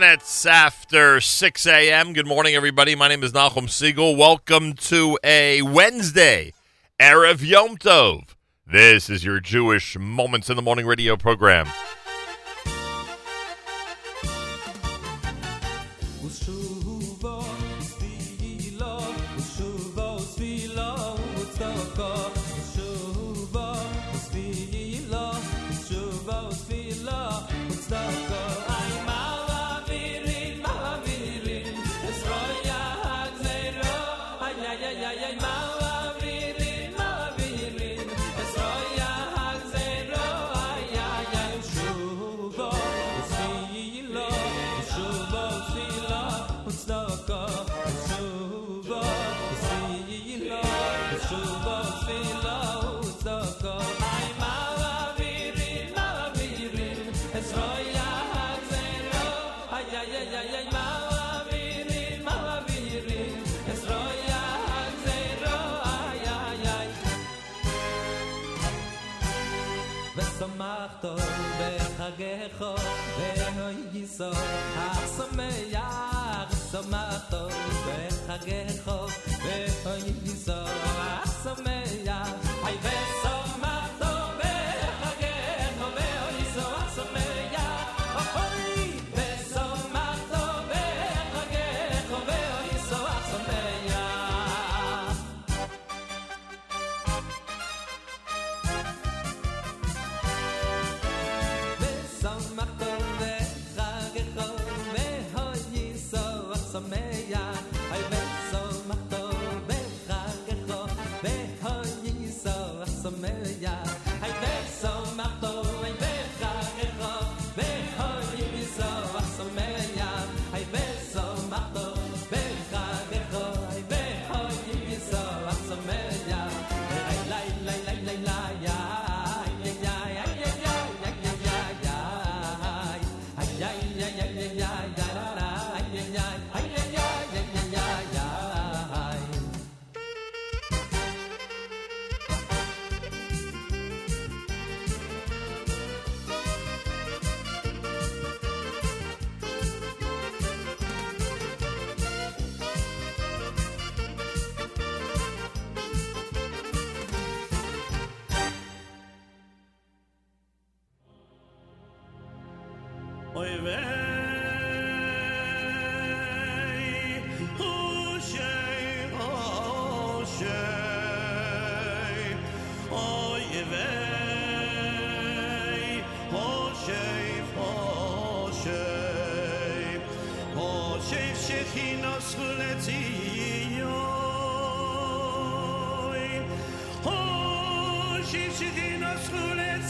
minutes after 6 a.m. Good morning, everybody. My name is Nachum Siegel. Welcome to a Wednesday, Erev Yom Tov. This is your Jewish Moments in the Morning radio program. טוב בחגיך ואוי גיסו אך שמח שמח טוב בחגיך ואוי גיסו אך שמח היי וסו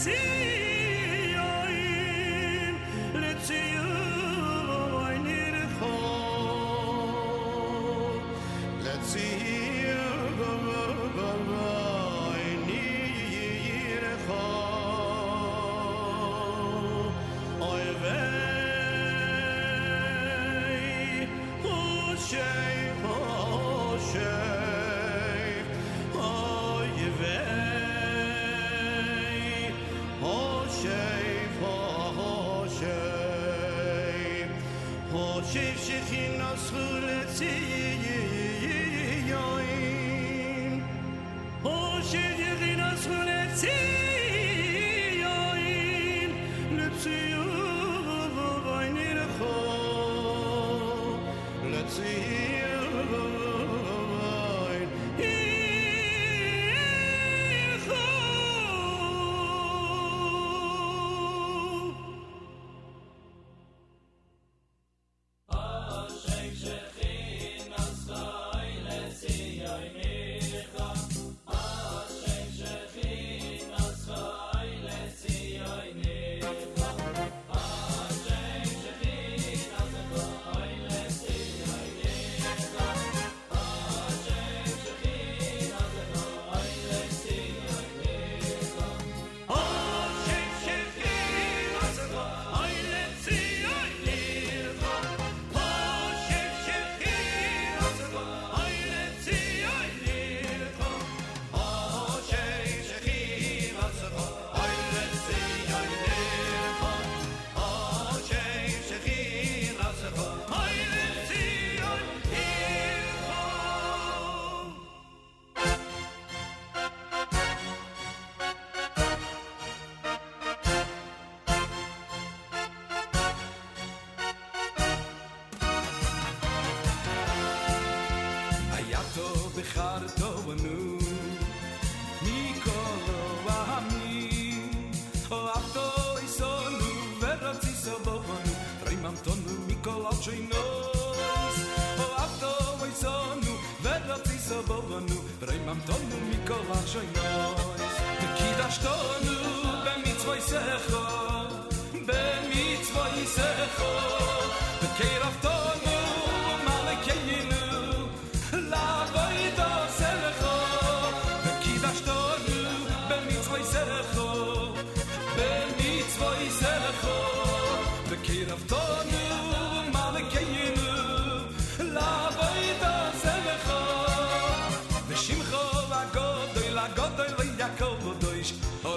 see.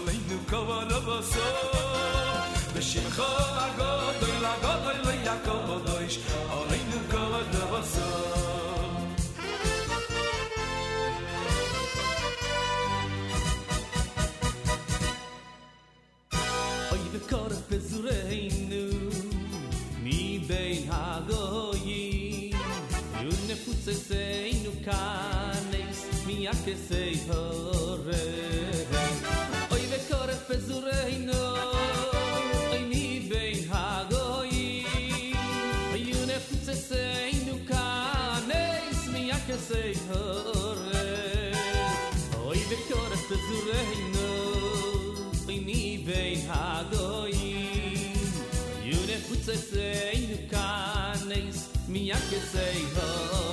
אין נו קוואלה באס בשמחה גודל גודל יא קודויש אין נו קוואלה באס אויב איך קורף צו ריין נו נידען האגיי יונף צע 最后。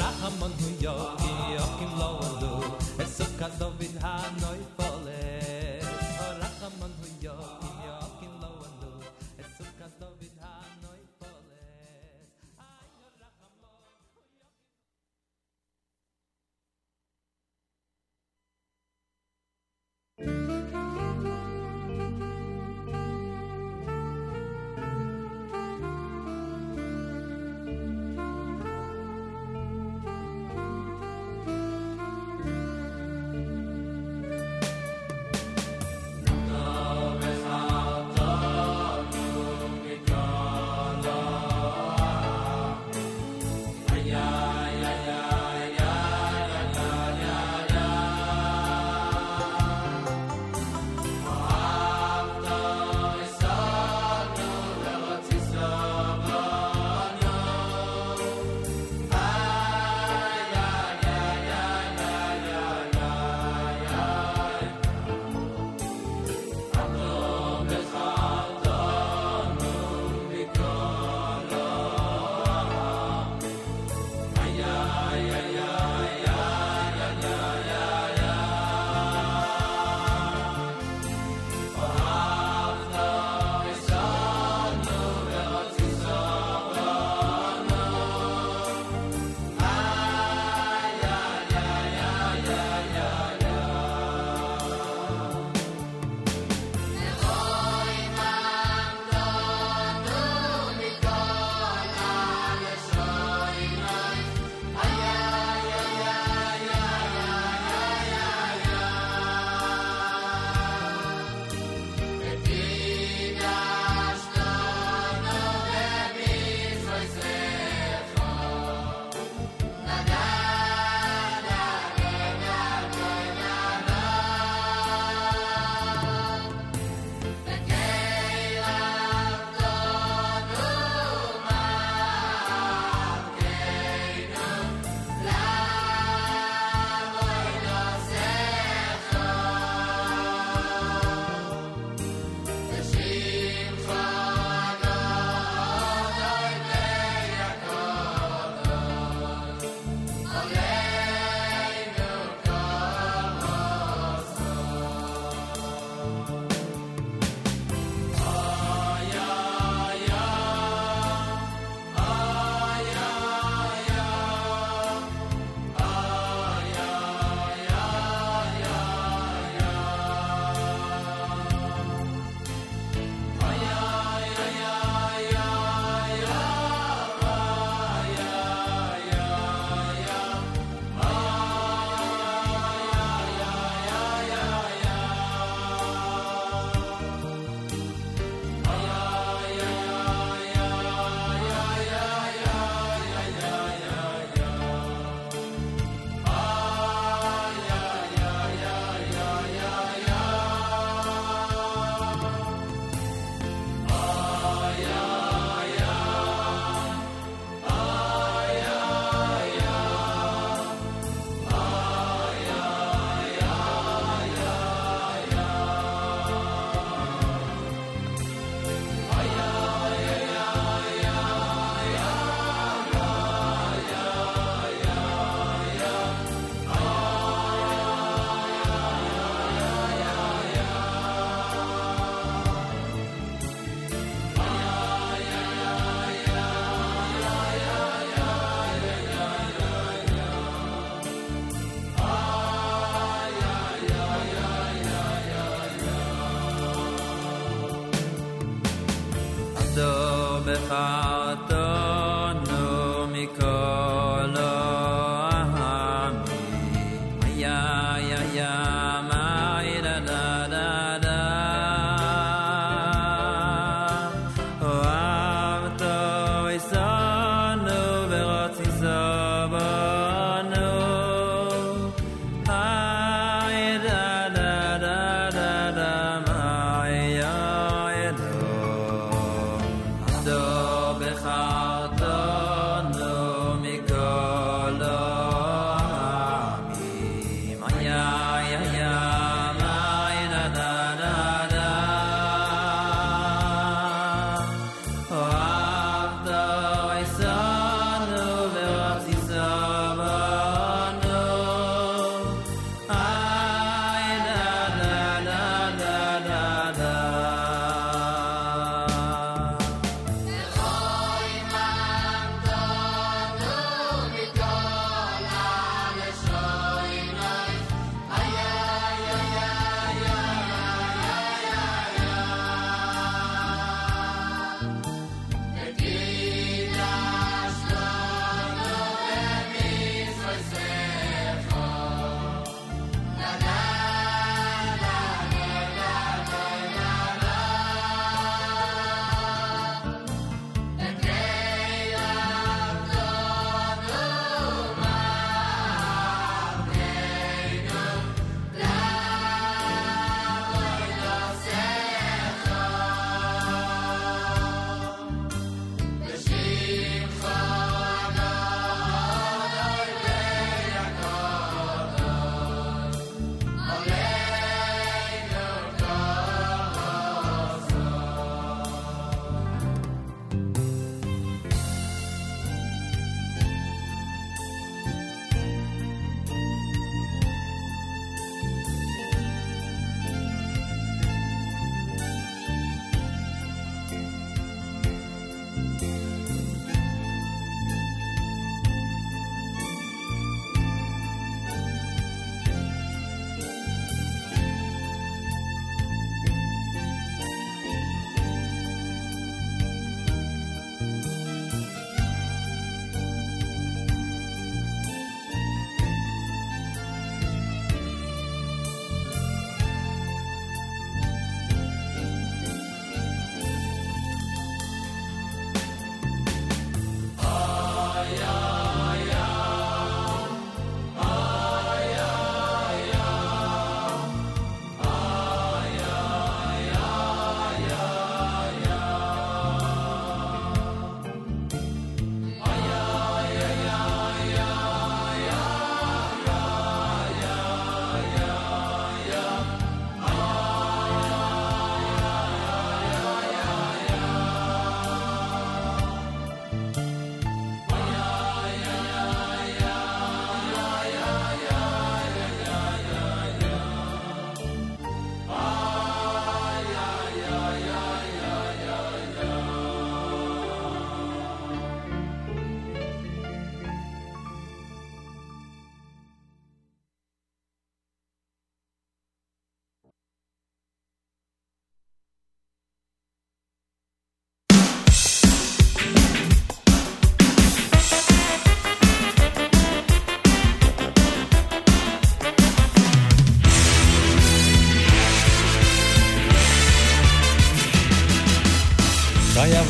rahamon hu yogi yokim lower do es so kadov in hanoi fole rahamon hu yogi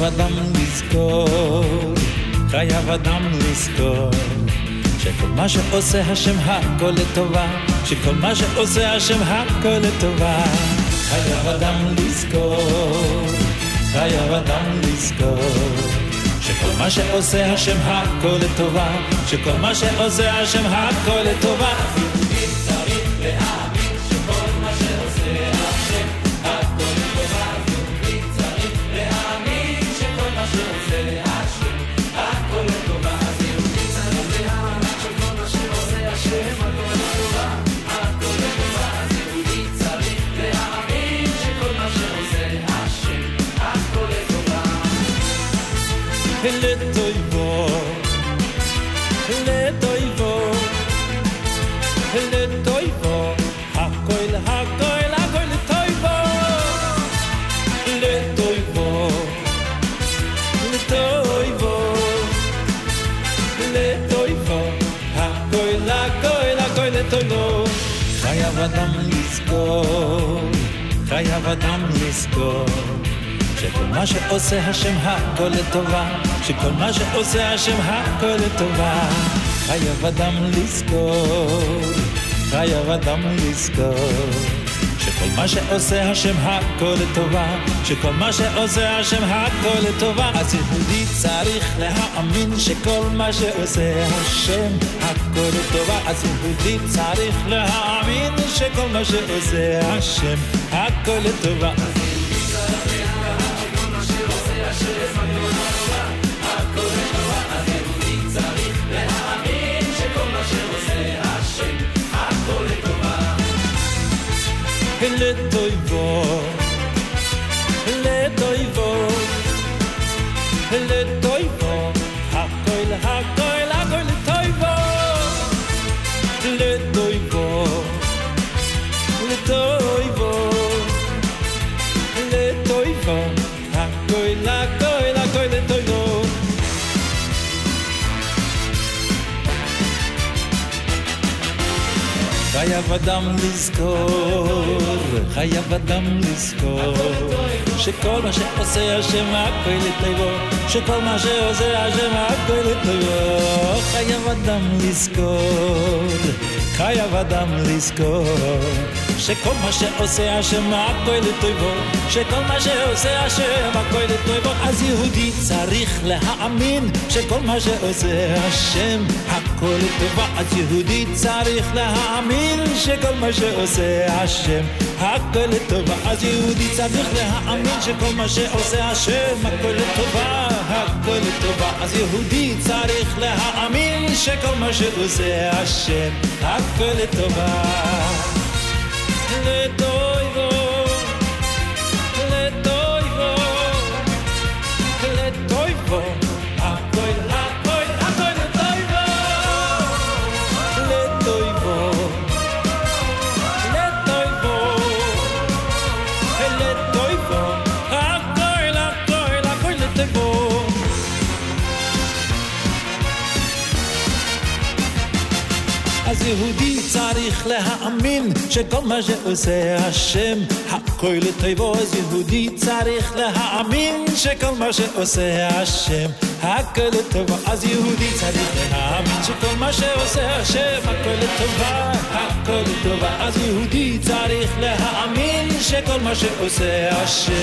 חייב אדם לזכור, חייב אדם לזכור, שכל מה שעושה השם הכל לטובה, שכל מה שעושה השם הכל לטובה. חייב אדם לזכור, חייב אדם לזכור, שכל מה שעושה השם הכל לטובה, שכל מה שעושה השם הכל לטובה. שעושה השם הכל לטובה, שכל מה שעושה השם הכל לטובה. חייב אדם לזכור, חייב אדם לזכור, שכל מה שעושה השם הכל לטובה, שכל מה שעושה השם הכל לטובה, אז יהודי צריך להאמין שכל מה שעושה השם הכל לטובה, אז יהודי צריך להאמין שכל מה שעושה השם הכל לטובה. חייב אדם לזכור, חייב אדם לזכור, שכל מה שעושה השם הכל לטובו, שכל מה שעושה השם הכל לטובו, חייב אדם לזכור, חייב אדם לזכור, שכל מה שעושה השם הכל לטובו, שכל מה שעושה השם הכל לטובו, אז יהודי צריך להאמין שכל מה שעושה השם הכל לטובה, אז יהודי צריך להאמין שכל מה שעושה השם הכל לטובה, אז יהודי צריך להאמין שכל מה שעושה השם הכל לטובה, הכל לטובה, אז יהודי צריך להאמין שכל מה שעושה השם הכל לטובה. לטויבו, יהודי צריך להאמין שכל מה שעושה השם הכל לטובו אז יהודי צריך להאמין שכל מה שעושה השם הכל לטובה אז יהודי צריך להאמין שכל מה שעושה השם הכל לטובה הכל לטובה אז יהודי צריך להאמין שכל מה שעושה השם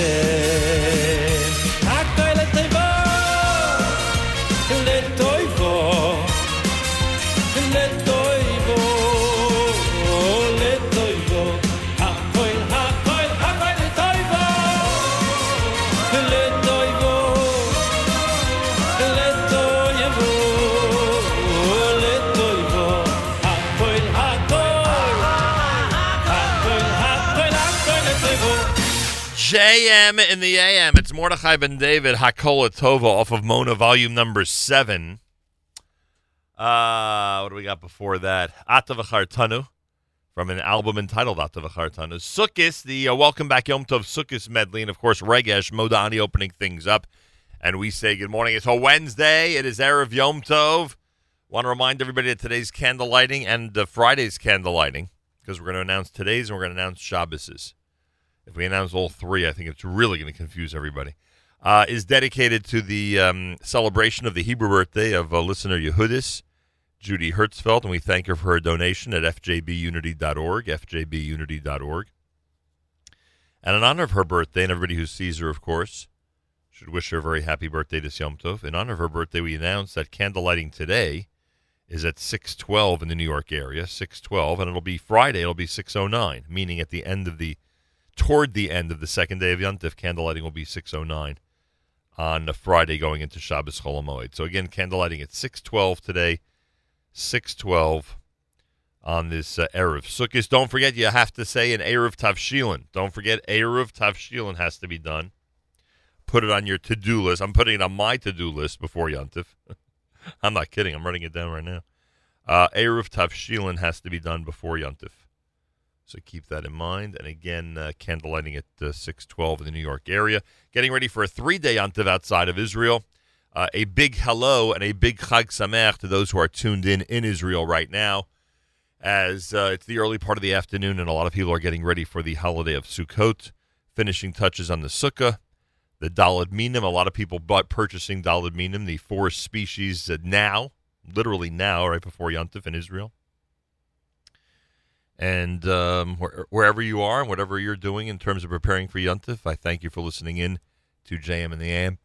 JM in the AM. It's Mordechai Ben David Hakola Tova off of Mona Volume Number Seven. Uh, what do we got before that? Atavachar Tanu from an album entitled Atavachar Tanu. Sukkis, the uh, Welcome Back Yom Tov Sukkis medley, and of course Regesh Modani opening things up. And we say good morning. It's a Wednesday. It is Erev Yom Tov. Want to remind everybody that today's candle lighting and uh, Friday's candle lighting, because we're going to announce today's and we're going to announce Shabbos's if we announce all three, I think it's really going to confuse everybody, uh, is dedicated to the um, celebration of the Hebrew birthday of uh, listener Yehudis, Judy Hertzfeld, and we thank her for her donation at fjbunity.org, fjbunity.org. And in honor of her birthday, and everybody who sees her, of course, should wish her a very happy birthday to Yom Tov. In honor of her birthday, we announce that candle lighting today is at 612 in the New York area, 612, and it'll be Friday, it'll be 609, meaning at the end of the toward the end of the second day of Yontif, candle lighting will be 609 on Friday going into Shabbos Chol Hamoed. So again, candle lighting at 612 today, 612 on this uh, Erev. Sukkot, don't forget, you have to say an Eruv Tavshilin. Don't forget, Eruv Tavshilin has to be done. Put it on your to-do list. I'm putting it on my to-do list before Yontif. I'm not kidding. I'm writing it down right now. Uh, Eruv Tavshilin has to be done before Yontif. So keep that in mind. And again, uh, candle lighting at uh, 612 in the New York area. Getting ready for a three-day Yontiv outside of Israel. Uh, a big hello and a big Chag Sameach to those who are tuned in in Israel right now, as uh, it's the early part of the afternoon and a lot of people are getting ready for the holiday of Sukkot, finishing touches on the Sukkah, the Daled Minim. A lot of people bought purchasing Daled Minim, the four species uh, now, literally now, right before Yontif in Israel. And um, wh- wherever you are and whatever you're doing in terms of preparing for Yuntif, I thank you for listening in to JM in the AM,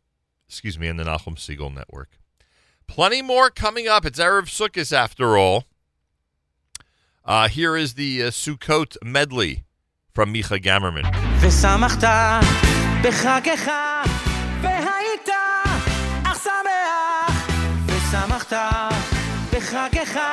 excuse me, and the Nachum Segal Network. Plenty more coming up. It's Erev Sukkot after all. Uh, here is the uh, Sukkot medley from Micha Gamerman. אך שמח, ושמחת בחגך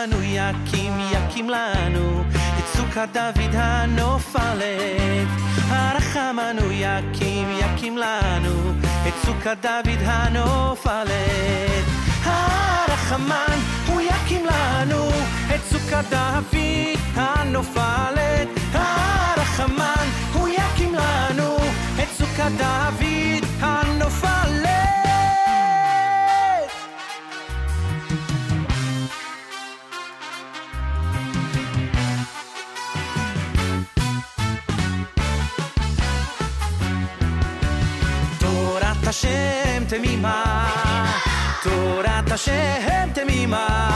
הרחמנו יקים יקים לנו את סוכת דוד הנופלת. הרחמנו יקים יקים לנו את סוכת דוד הנופלת. הרחמן הוא יקים לנו את סוכת דוד הנופלת. הרחמן הוא יקים לנו את סוכת דוד הנופלת תמימה, תורת השם תמימה,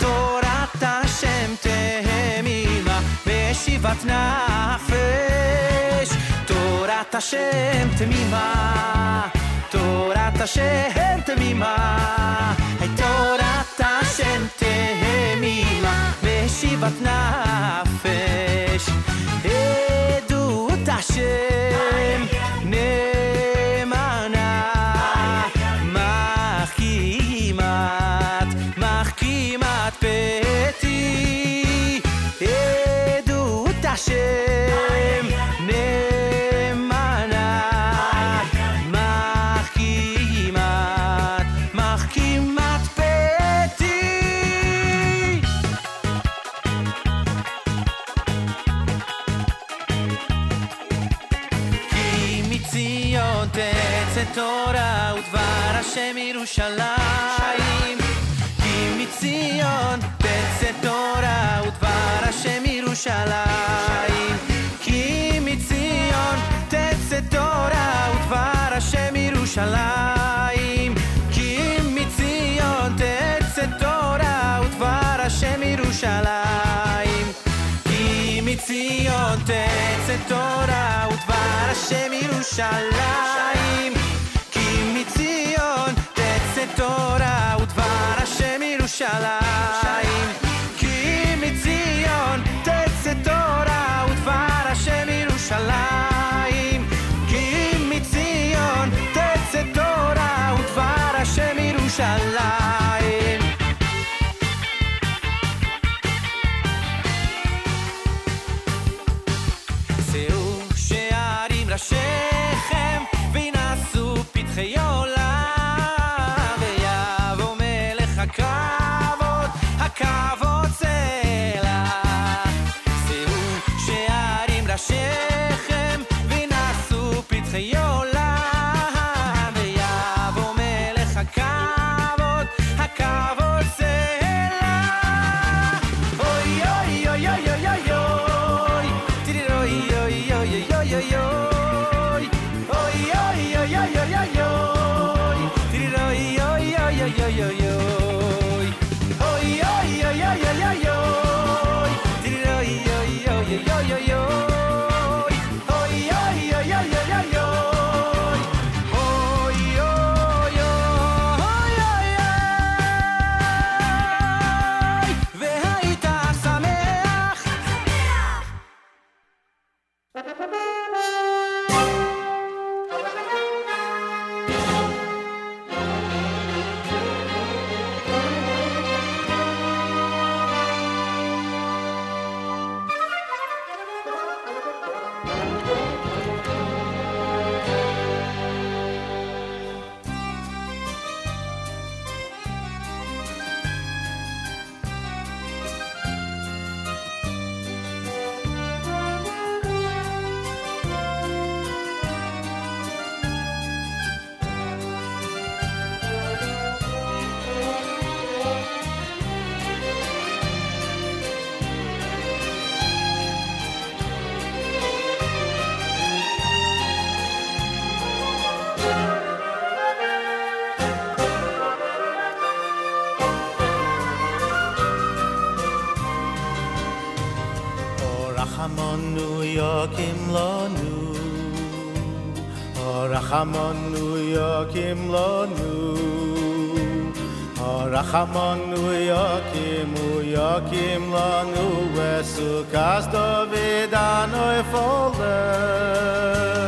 תורת השם תמימה, בישיבת נפש. תורת השם תמימה, תורת השם תמימה, תורת השם תמימה, בישיבת נפש. עדות ירושלים. כי מציון תצא תורה ודבר השם ירושלים. כי מציון תצא תורה ודבר השם ירושלים. כי מציון תצא תורה ודבר השם ירושלים. כי מציון תצא תורה ודבר השם ירושלים. shall I? Ahamon New York im lanu oh, Ahamon New York im York im vesu kastov eda noy folder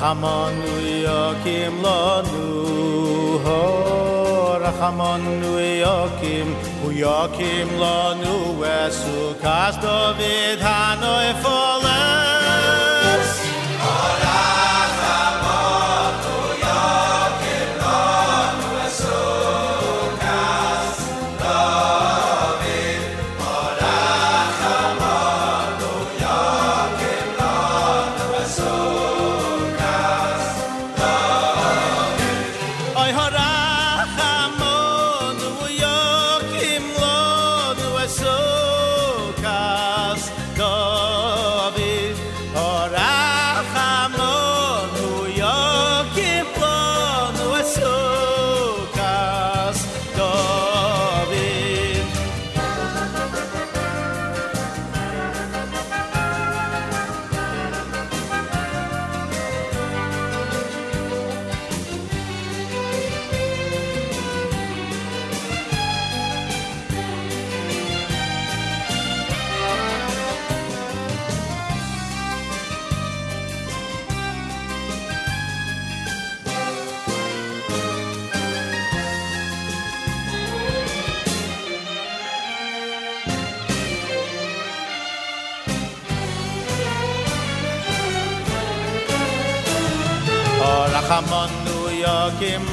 Rachamanu Yokim Lanu Ho. Rachamanu Yokim Hu Yokim Lanu Esu Kas David Hanoi For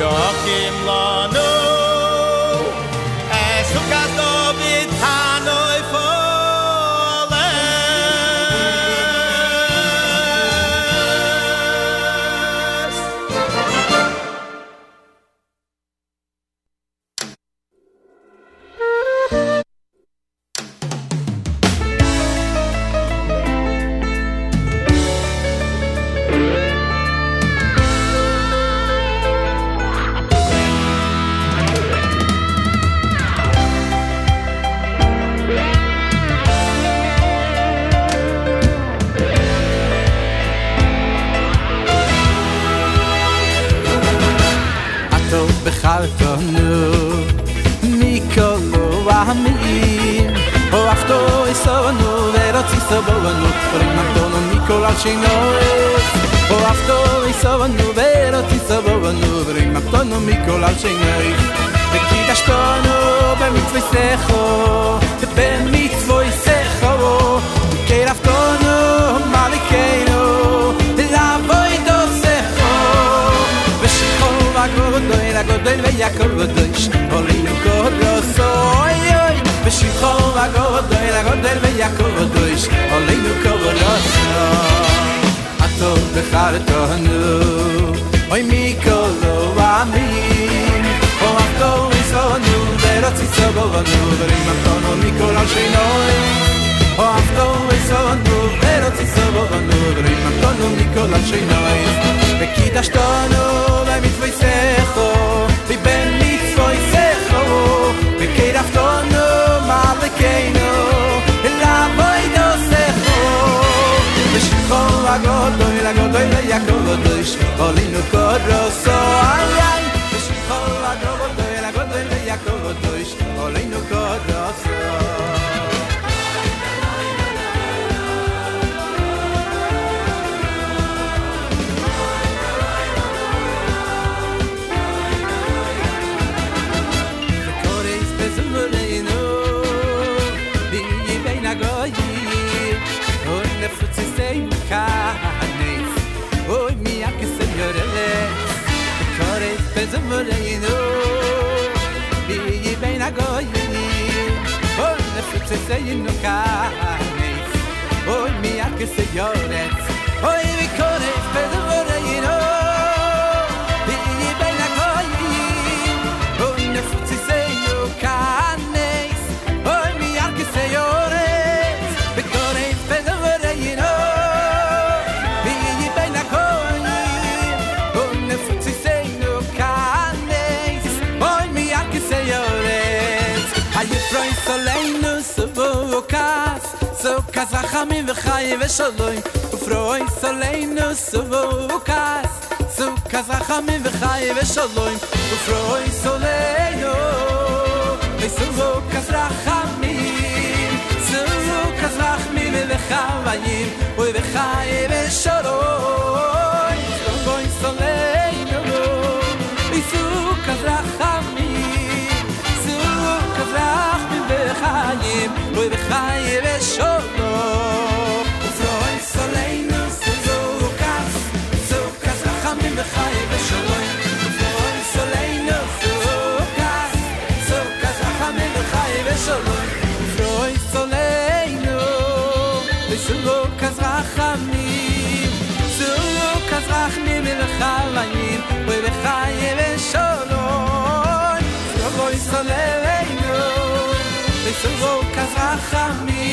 yakim lanu ja kol dois alle nu kol das hat du de hart to hanu oi mi kol a mi o a kol is on du der ti so go va nu ma kono mi kol o a kol is so go va nu ma kono mi kol al shei mi tvoi ושכו הגודוי לגודוי ויקודש עלינו קורסו איי איי ושכו הגודוי לגודוי ויקודש עלינו קורסו Kores sırf size yine kalmayız Olmayan kısa yönet Kas rachamim vechai vesholoi Ufroi soleinu suvo ukas Su kas rachamim vechai vesholoi Ufroi soleinu Ve suvo kas rachamim Suvo kas rachamim vechavayim ach mir mir khalayn we de khaye we shono yo koy soleyno de sugo kazakhami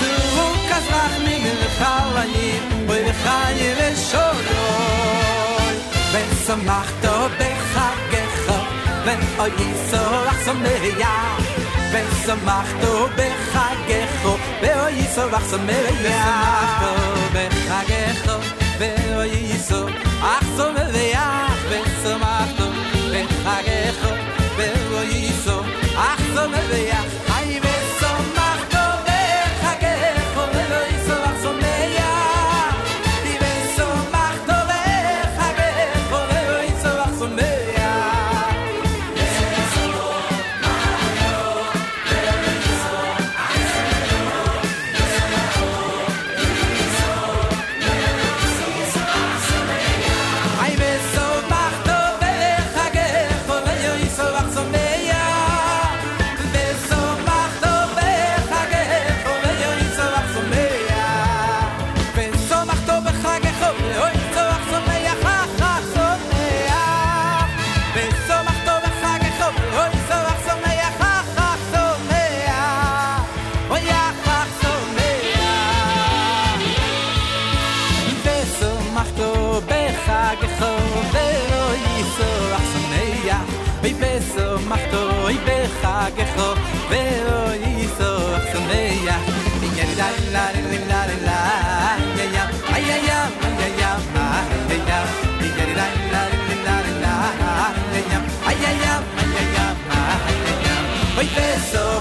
sugo kazakhami mir. Khalayn we de khaye we shono ben samacht ob de khage kho ben oy so ach ya ben samacht ob de khage kho be oy so ach so me ya ben khage kho be ach so ach ach so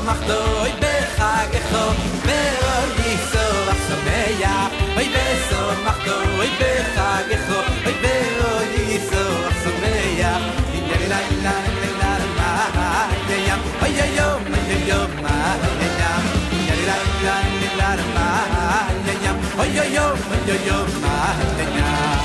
machdo oy be khag kho be oy so vas be oy be oy be khag kho oy be oy so vas be ya in der la la la la ma oy ya yo ma ya yo oy yo yo ma yo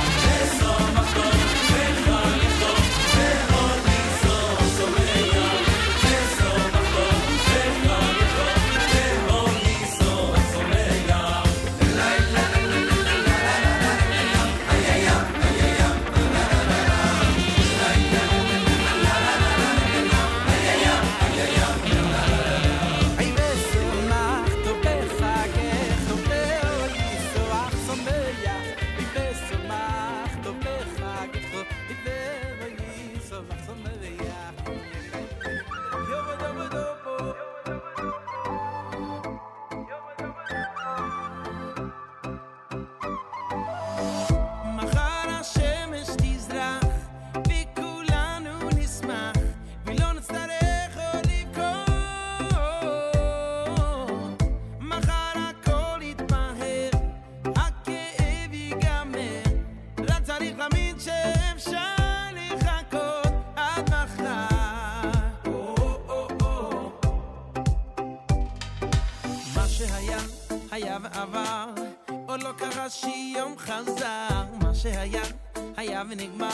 enigma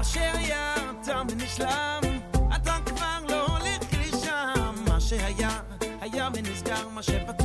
אשר ירתם ונשלם, אתה כבר לא הולך לשם. מה שהיה, היה ונסגר, מה שפתח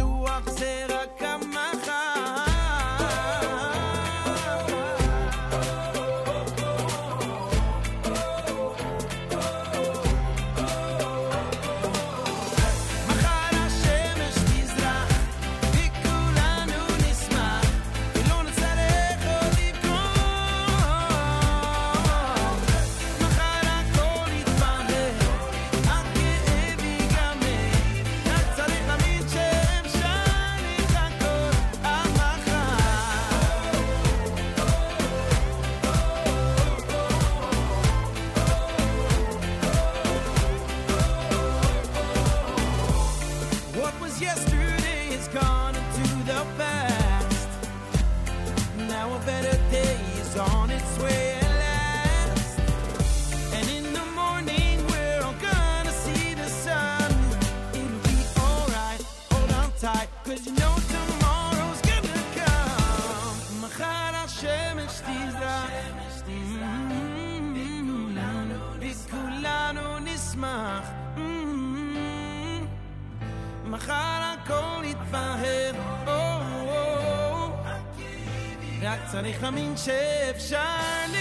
צריך להאמין שאפשר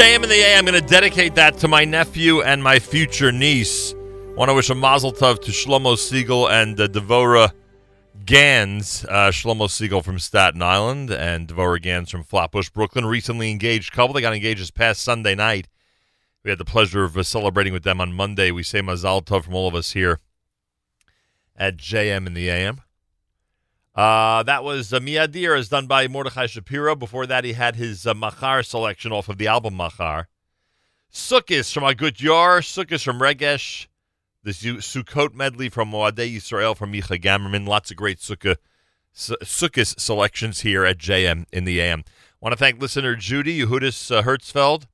JM in the AM. I'm going to dedicate that to my nephew and my future niece. Want to wish a mazel tov to Shlomo Segal and uh, Devora Gans. Uh, Shlomo Segal from Staten Island and Devora Gans from Flatbush, Brooklyn. Recently engaged couple. They got engaged this past Sunday night. We had the pleasure of uh, celebrating with them on Monday. We say mazel tov from all of us here at JM in the AM. Uh, that was uh, Miadir, as done by Mordechai Shapiro. Before that, he had his uh, Machar selection off of the album Machar. Sukkis from Agut Yar, Sukkis from Regesh, the Su- Sukkot medley from Moadei Yisrael from Micha Gamerman. Lots of great Sukkah, Su- Sukkis selections here at JM in the AM. I Want to thank listener Judy Yehudis uh, Hertzfeld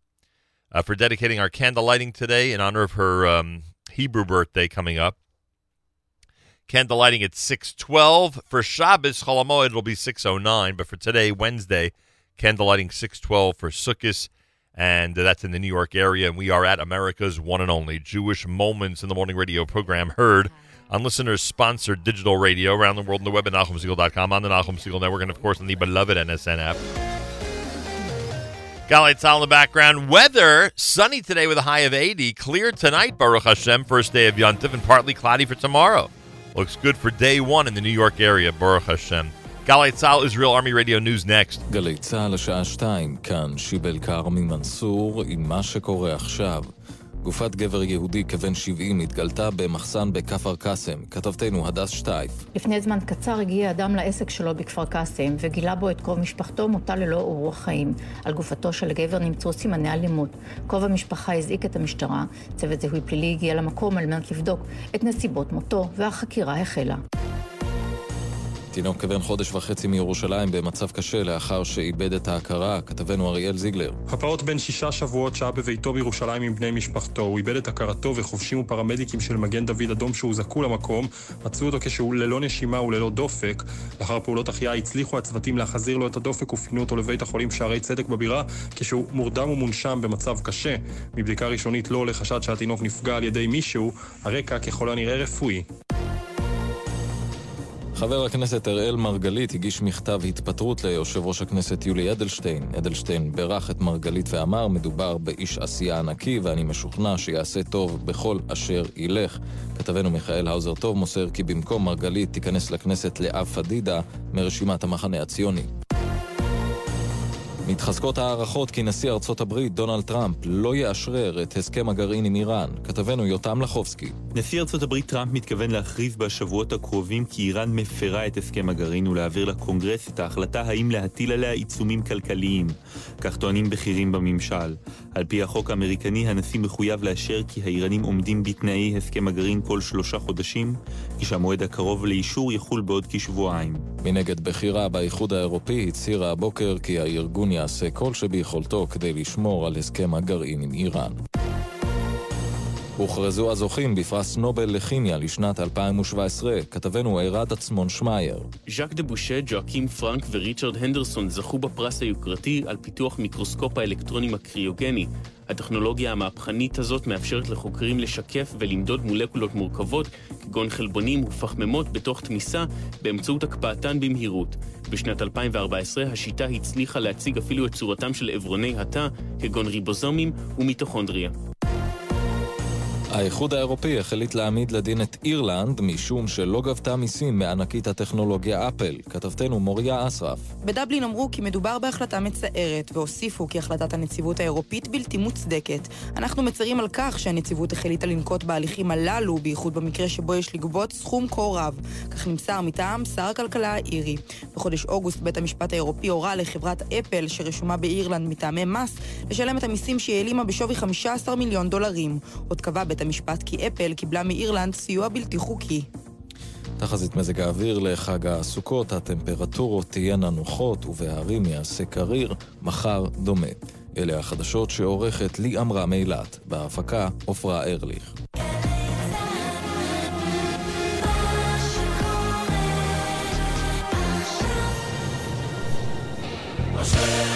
uh, for dedicating our candle lighting today in honor of her um, Hebrew birthday coming up. Candle lighting at 612. For Shabbos, Cholamoid, it'll be 609. But for today, Wednesday, candle lighting 612 for Sukkot. And that's in the New York area. And we are at America's one and only Jewish Moments in the Morning radio program, heard on listeners sponsored digital radio around the world on the web at NachumSegal.com, on the Nachum Segal Network, and of course on the beloved NSN app. Galei Tzahal in the background. Weather sunny today with a high of 80. Clear tonight, Baruch Hashem, first day of Yontif, and partly cloudy for tomorrow. Looks good for day one in the New York area, Baruch Hashem. Galay Tzal, Israel Army Radio News next. גלי צה"ל השעה שתיים, כאן שיבל כרמי מנסור עם מה שקורה עכשיו. גופת גבר יהודי כבן 70 התגלתה במחסן בכפר קאסם. כתבתנו הדס שטייף. לפני זמן קצר הגיע אדם לעסק שלו בכפר קאסם וגילה בו את קרוב משפחתו מותה ללא אורח חיים. על גופתו של הגבר נמצאו סימני אלימות. קרוב המשפחה הזעיק את המשטרה. צוות זיהוי פלילי הגיע למקום על מנת לבדוק את נסיבות מותו והחקירה החלה. תינוק כבן חודש וחצי מירושלים במצב קשה לאחר שאיבד את ההכרה. כתבנו אריאל זיגלר. הפעוט בן שישה שבועות שהה בביתו בירושלים עם בני משפחתו. הוא איבד את הכרתו וחובשים ופרמדיקים של מגן דוד אדום שהוזעקו למקום, מצאו אותו כשהוא ללא נשימה וללא דופק. לאחר פעולות החייאה הצליחו הצוותים להחזיר לו את הדופק ופינו אותו לבית החולים שערי צדק בבירה, כשהוא מורדם ומונשם במצב קשה. מבדיקה ראשונית לא עולה חשד שהתינוק נפגע על ידי מישהו, הרקע ככל הנראה רפואי. חבר הכנסת אראל מרגלית הגיש מכתב התפטרות ליושב ראש הכנסת יולי אדלשטיין. אדלשטיין בירך את מרגלית ואמר, מדובר באיש עשייה ענקי ואני משוכנע שיעשה טוב בכל אשר ילך. כתבנו מיכאל האוזר טוב מוסר כי במקום מרגלית תיכנס לכנסת לאה פדידה מרשימת המחנה הציוני. מתחזקות הערכות כי נשיא ארצות הברית, דונלד טראמפ, לא יאשרר את הסכם הגרעין עם איראן. כתבנו יותם לחובסקי. נשיא ארצות הברית טראמפ מתכוון להכריז בשבועות הקרובים כי איראן מפרה את הסכם הגרעין ולהעביר לקונגרס את ההחלטה האם להטיל עליה עיצומים כלכליים. כך טוענים בכירים בממשל. על פי החוק האמריקני, הנשיא מחויב לאשר כי האיראנים עומדים בתנאי הסכם הגרעין כל שלושה חודשים, כשהמועד הקרוב לאישור יחול בעוד כשבועיים. מנגד בכירה באיחוד האירופי הצהירה הבוקר כי הארגון יעשה כל שביכולתו כדי לשמור על הסכם הגרעין עם איראן. הוכרזו הזוכים בפרס נובל לכימיה לשנת 2017, כתבנו ערד עצמון שמייר. ז'אק דה בושה, ג'ואקים פרנק וריצ'רד הנדרסון זכו בפרס היוקרתי על פיתוח מיקרוסקופ האלקטרונים הקריוגני. הטכנולוגיה המהפכנית הזאת מאפשרת לחוקרים לשקף ולמדוד מולקולות מורכבות, כגון חלבונים ופחמימות בתוך תמיסה, באמצעות הקפאתן במהירות. בשנת 2014 השיטה הצליחה להציג אפילו את צורתם של עברוני התא, כגון ריבוזומים ומיטוכונדריה. האיחוד האירופי החליט להעמיד לדין את אירלנד משום שלא גבתה מיסים מענקית הטכנולוגיה אפל. כתבתנו מוריה אסרף. בדבלין אמרו כי מדובר בהחלטה מצערת, והוסיפו כי החלטת הנציבות האירופית בלתי מוצדקת. אנחנו מצרים על כך שהנציבות החליטה לנקוט בהליכים הללו, בייחוד במקרה שבו יש לגבות סכום כה רב. כך נמסר מטעם שר הכלכלה האירי. בחודש אוגוסט בית המשפט האירופי הורה לחברת אפל, שרשומה באירלנד מטעמי מס, לשלם את המיסים שהיא העלימה בשווי 15 מיליון דולרים. עוד קבע בית המשפט כי אפל קיבלה מאירלנד סיוע בלתי חוקי. תחזית מזג האוויר לחג הסוכות, הטמפרטורות תהיינה נוחות ובהרים יעשה קריר, מחר דומה. אלה החדשות שעורכת לי אמרה מאילת, בהפקה עופרה ארליך. Yeah.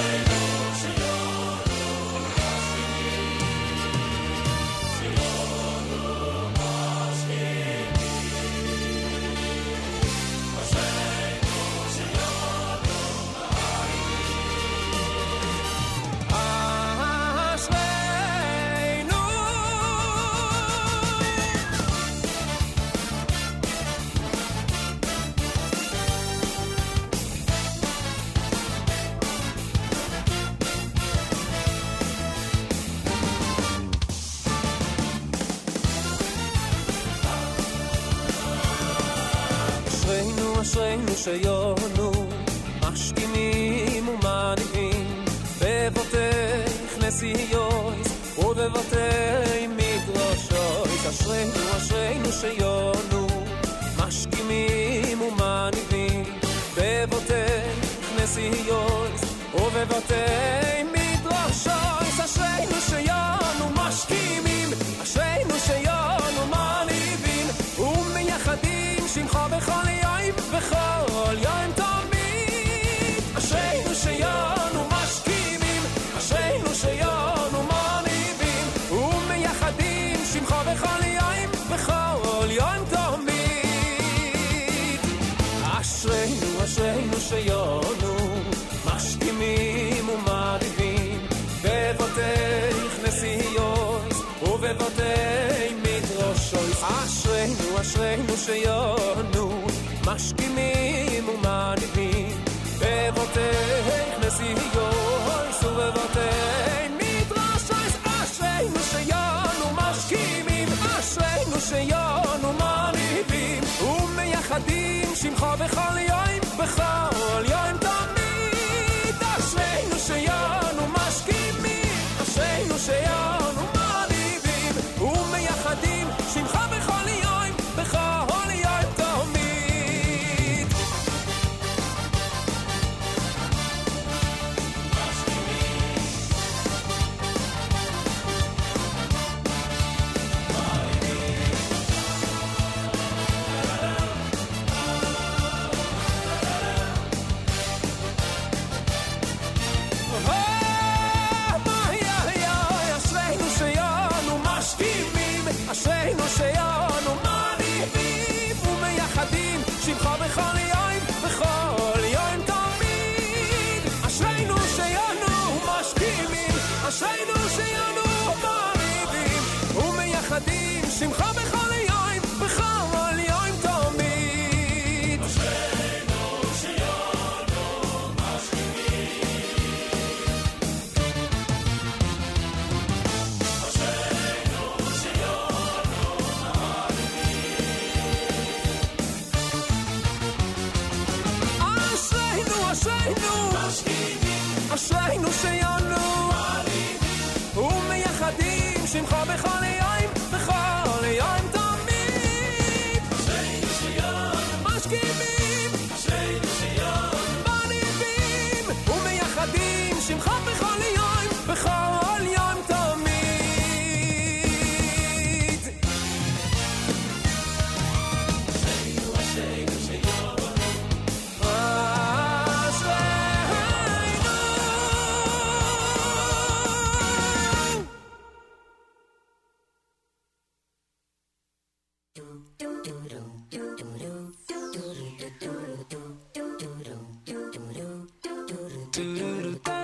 do do do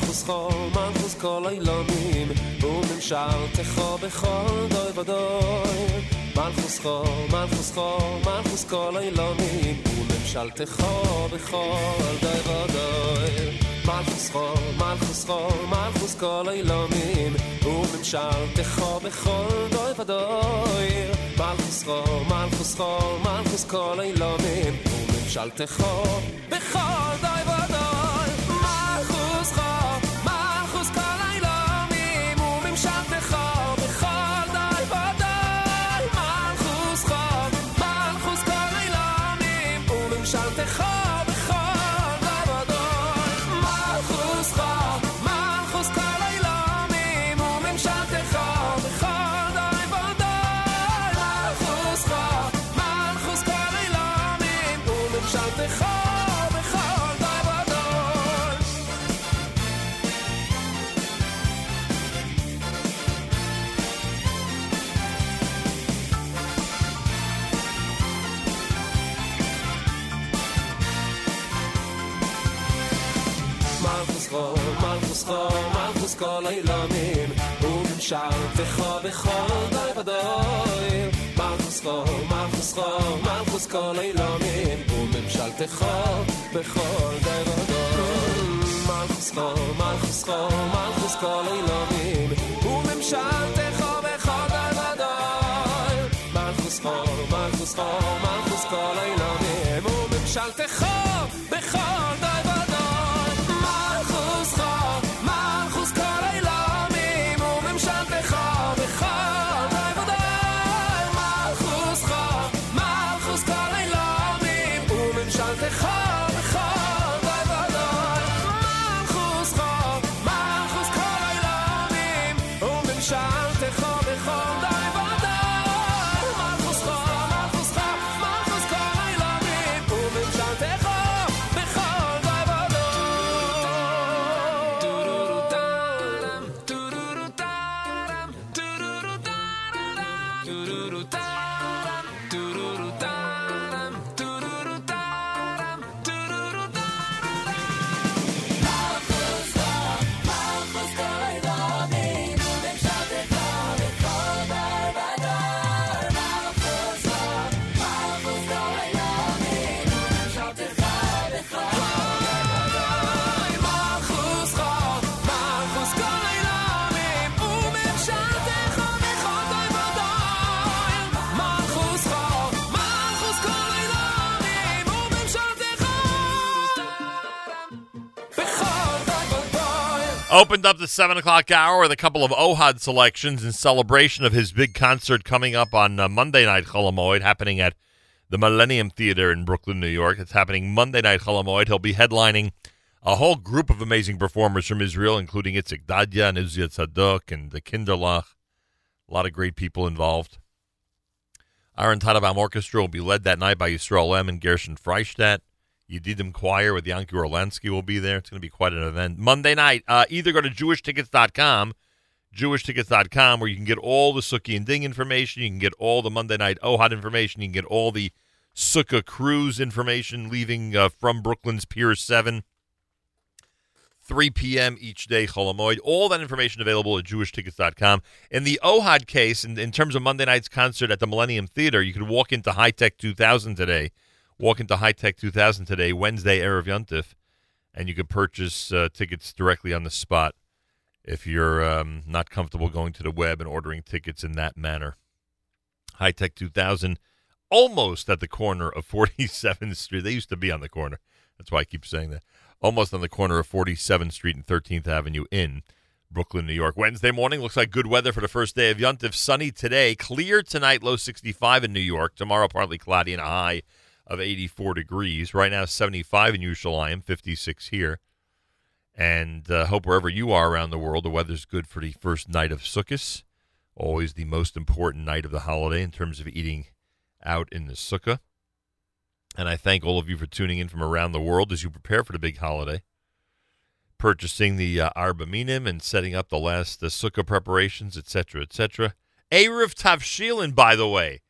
מלכוס חול, מלכוס כל אילומים, וממשלתך בכל דוי ודוי. מלכוס חול, מלכוס חול, מלכוס כל אילומים, וממשלתך בכל דוי ודוי. מלכוס חול, מלכוס חול, מלכוס כל אילומים, וממשלתך בכל דוי ודוי. מלכוס חול, מלכוס חול, מלכוס כל אילומים, וממשלתך מלכוס כל אילומים ומשלתך בכל די ודוי מלכוס חו, מלכוס חו, מלכוס כל אילומים וממשלתך בכל די ודוי מלכוס חו, מלכוס חו, מלכוס כל אילומים וממשלתך בכל די ודוי מלכוס חו, מלכוס חו, מלכוס כל אילומים וממשלתך Opened up the 7 o'clock hour with a couple of Ohad selections in celebration of his big concert coming up on uh, Monday night Cholamoid, happening at the Millennium Theater in Brooklyn, New York. It's happening Monday night Cholamoid. He'll be headlining a whole group of amazing performers from Israel, including Itzik Dadya and Tzadok and the Kinderlach. A lot of great people involved. Aaron Teitelbaum Orchestra will be led that night by Yisrael M. and Gershon Freistadt. Yedidim Choir with Yanki Orlansky will be there. It's going to be quite an event. Monday night, uh, either go to jewishtickets.com, jewishtickets.com, where you can get all the Sukkah and Ding information. You can get all the Monday night Ohad information. You can get all the Sukkah cruise information leaving uh, from Brooklyn's Pier 7. 3 p.m. each day, Cholamoid. All that information available at jewishtickets.com. In the Ohad case, in, in terms of Monday night's concert at the Millennium Theater, you could walk into High Tech 2000 today. Walk into High Tech 2000 today, Wednesday, Erev Yontif, and you can purchase uh, tickets directly on the spot if you're um, not comfortable going to the web and ordering tickets in that manner. High Tech 2000, almost at the corner of 47th Street. They used to be on the corner. That's why I keep saying that. Almost on the corner of 47th Street and 13th Avenue in Brooklyn, New York. Wednesday morning looks like good weather for the first day of Yontif. Sunny today, clear tonight, low 65 in New York. Tomorrow, partly cloudy and a high of 84 degrees. Right now, 75 in Yerushalayim, 56 here. And uh, hope wherever you are around the world, the weather's good for the first night of Sukkot. Always the most important night of the holiday in terms of eating out in the Sukkah. And I thank all of you for tuning in from around the world as you prepare for the big holiday. Purchasing the uh, Arba Minim and setting up the last the Sukkah preparations, etc., etc. Eruv Tavshilin, by the way.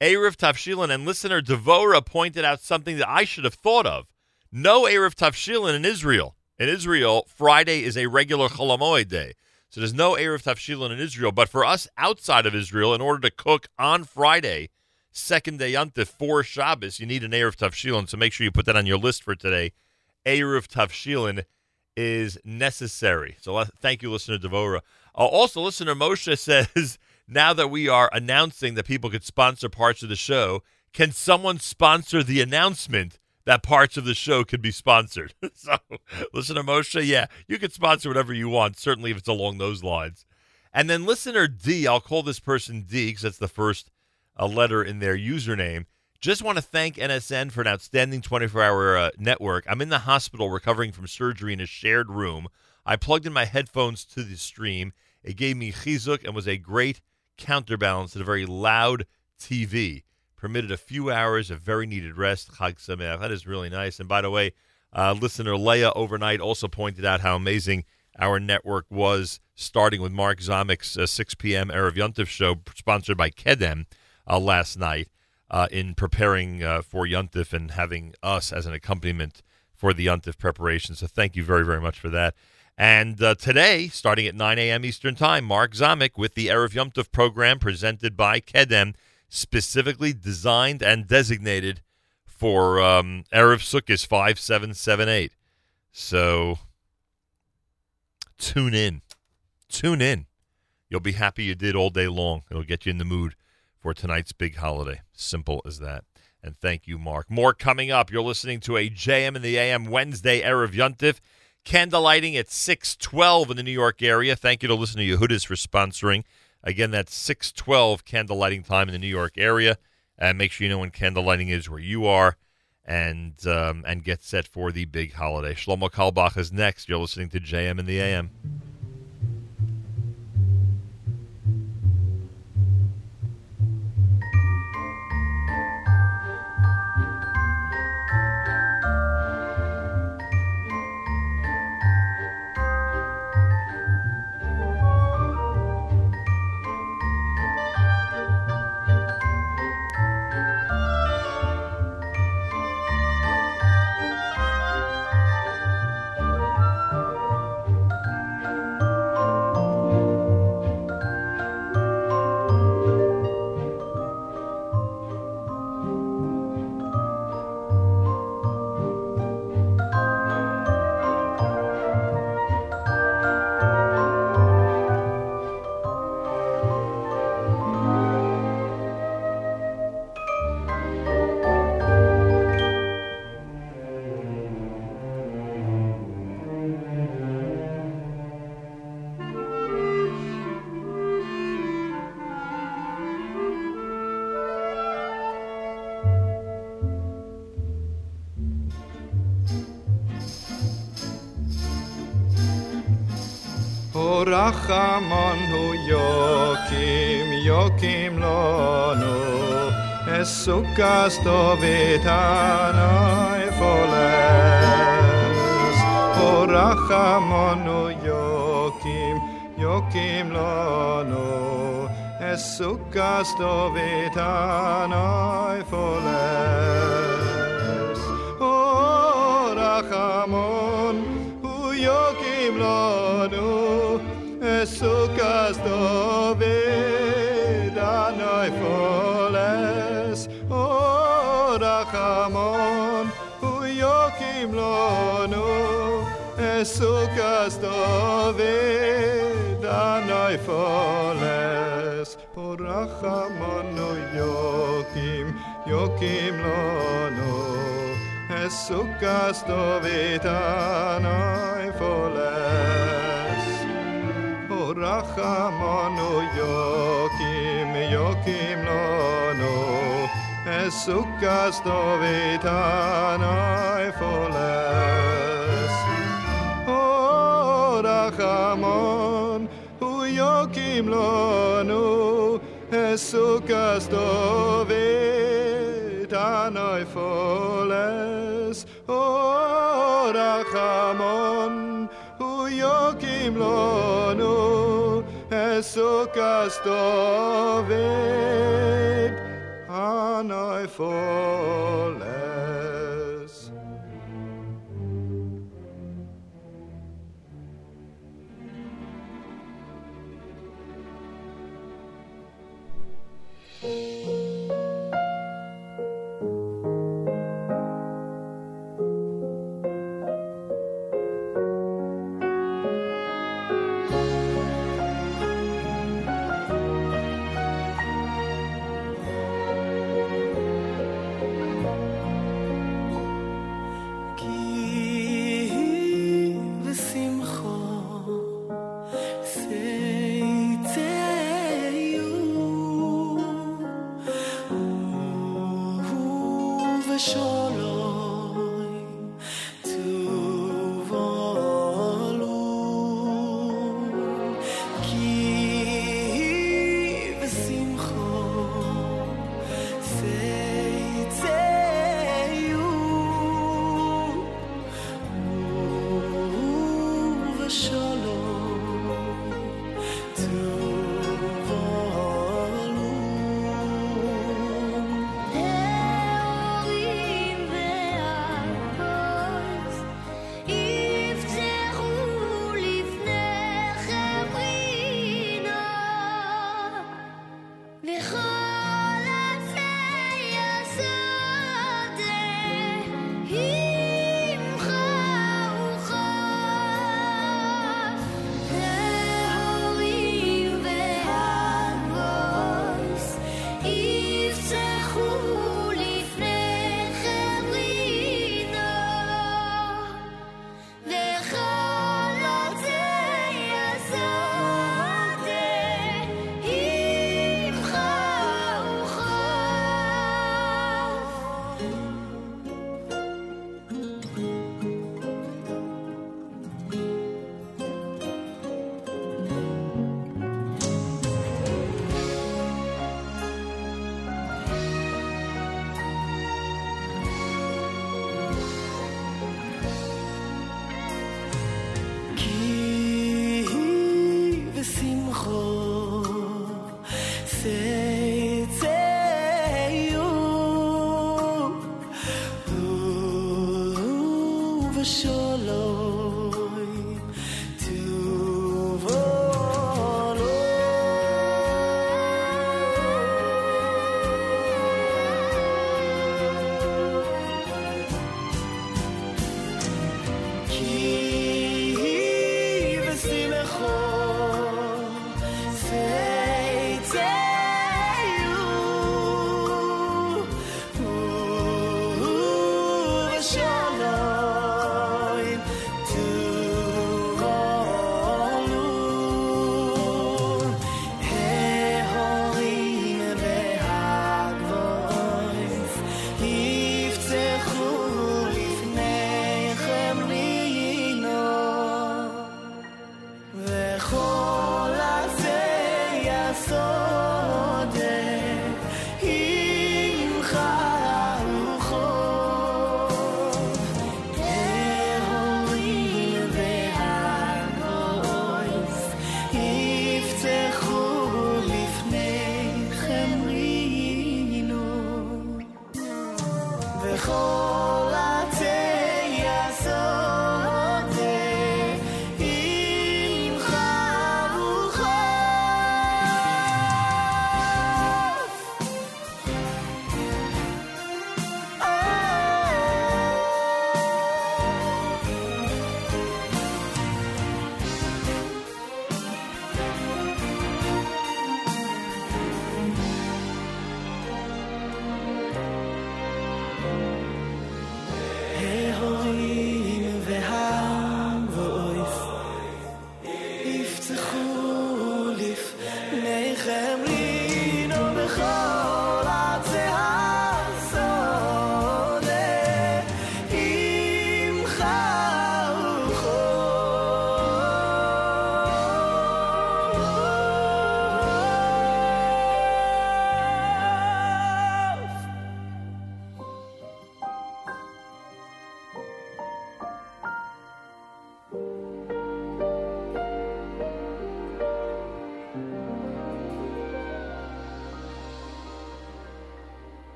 Eruv Tavshilin and listener Devora pointed out something that I should have thought of. No Eruv Tavshilin in Israel. In Israel, Friday is a regular Cholamoid day. So there's no Eruv Tavshilin in Israel. But for us outside of Israel, in order to cook on Friday, second day Yontif for Shabbos, you need an Eruv Tavshilin. So make sure you put that on your list for today. Eruv Tavshilin is necessary. So uh, thank you, listener Devora. Uh, also, listener Moshe says, now that we are announcing that people could sponsor parts of the show, can someone sponsor the announcement that parts of the show could be sponsored? so, listener Moshe, yeah, you can sponsor whatever you want, certainly if it's along those lines. And then listener D, I'll call this person D because that's the first uh, letter in their username. Just want to thank NSN for an outstanding 24 hour uh, network. I'm in the hospital recovering from surgery in a shared room. I plugged in my headphones to the stream. It gave me chizuk and was a great counterbalance to the very loud TV. Permitted a few hours of very needed rest. Chag Sameach. That is really nice. And by the way, uh, listener Leah overnight also pointed out how amazing our network was, starting with Mark Zamek's uh, 6 p.m. Erev Yontif show, sponsored by Kedem uh, last night, uh, in preparing uh, for Yontif and having us as an accompaniment for the Yuntif preparation. So thank you very, very much for that. And uh, today, starting at 9 a.m. Eastern Time, Mark Zamek with the Erev Yom Tov program presented by Kedem, specifically designed and designated for um, Erev Sukkot 5778. So tune in. Tune in. You'll be happy you did all day long. It'll get you in the mood for tonight's big holiday. Simple as that. And thank you, Mark. More coming up. You're listening to a JM in the AM Wednesday Erev Yuntif. Candlelighting at 612 in the New York area. Thank you to Listen to Yehudis for sponsoring. Again, that's 612 candlelighting time in the New York area. And make sure you know when candlelighting is where you are and um, and get set for the big holiday. Shlomo Carlebach is next. You're listening to JM in the AM. Samanu Yokim, Yokim Lonu, Esukas Tovitanai Foles, Orachamonu Yokim, Yokim Lonu, Esukas Tovitanai Foles, Orachamon Yokim Lonu, Esukas David anoi foles. O Rachamon Hu Yokim Lonu Esukas David anoi foles. O Rachamon Hu Yokim Lonu Esukas David anoi foles rachamonu yokim yokim lono esukas dovitanai foles o rachamon hu yokim lono esukas dovitanai foles o rachamon hu yokim lono esukas dovid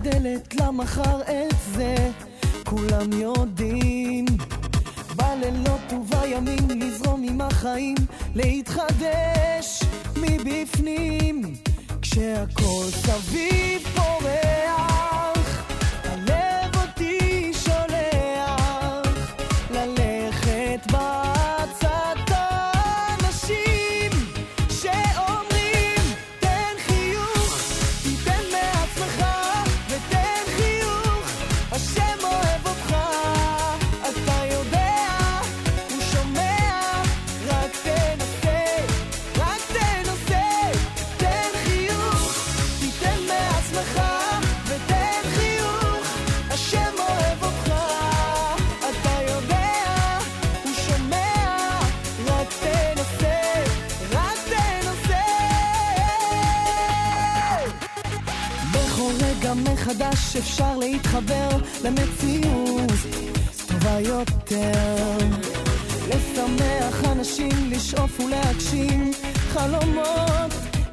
הדלת למחר את זה. כולם יודעים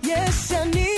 Yes, I need.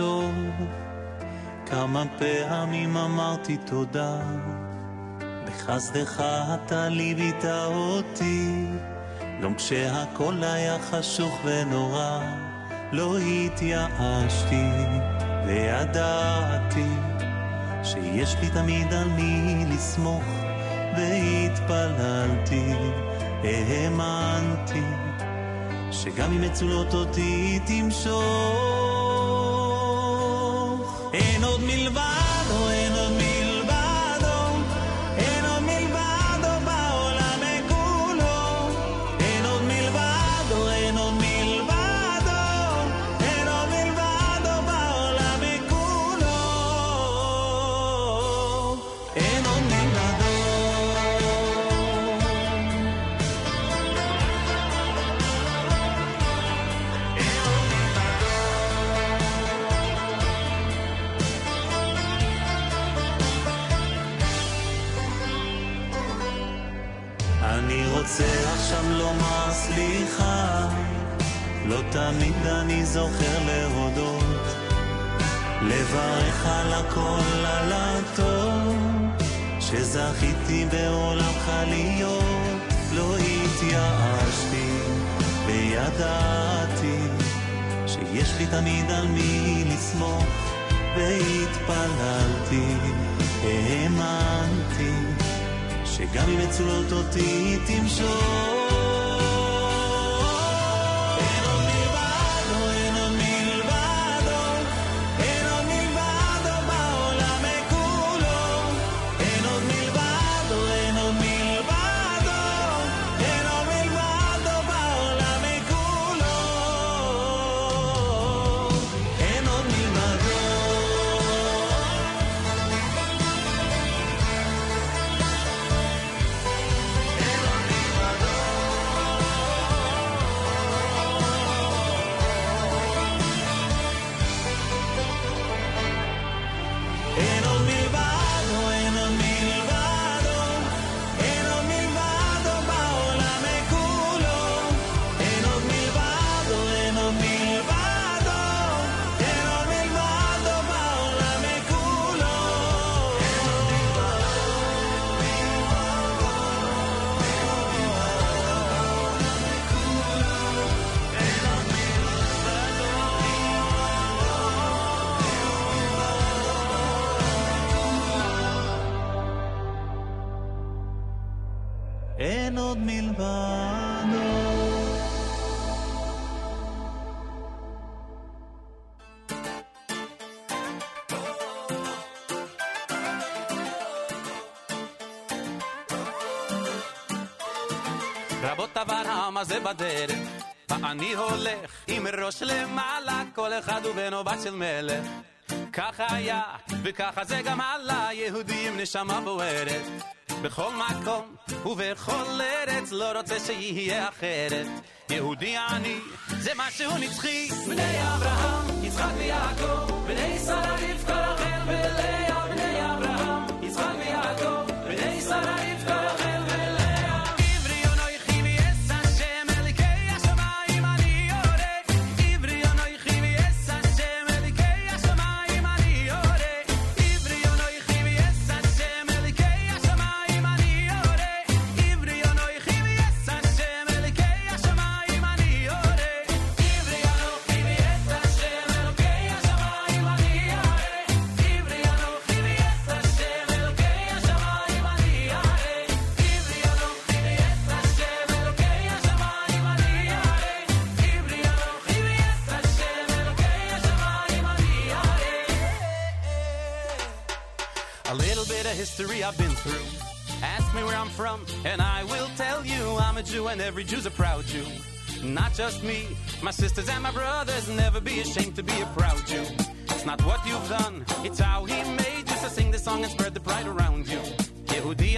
לחשוב כמה פעמים אמרתי תודה. בחסדך אתה ליבית אותי. לא כשהכל היה חשוך ונורא לא התייאשתי. וידעתי שיש לי תמיד על מי לסמוך והתפללתי, האמנתי שגם אם מצולות אותי תמשוך. מלבדו. רבות עבר המזה בדרך, ואני הולך עם ראש למעלה, כל אחד הוא בן או בת של מלך. ככה היה, וככה זה גם הלאה, יהודים נשמה בוערת. בכל מקום, ובכל ארץ לא רוצה שיהיה אחרת. יהודי עני, זה משהו נצחי. בני אברהם, יצחק ויעקב, בני שרה, רבקה, רחל ולאה, בני אברהם. And every Jew's a proud Jew. Not just me, my sisters and my brothers. Never be ashamed to be a proud Jew. It's not what you've done, it's how He made you. So sing this song and spread the pride around you. Yehudi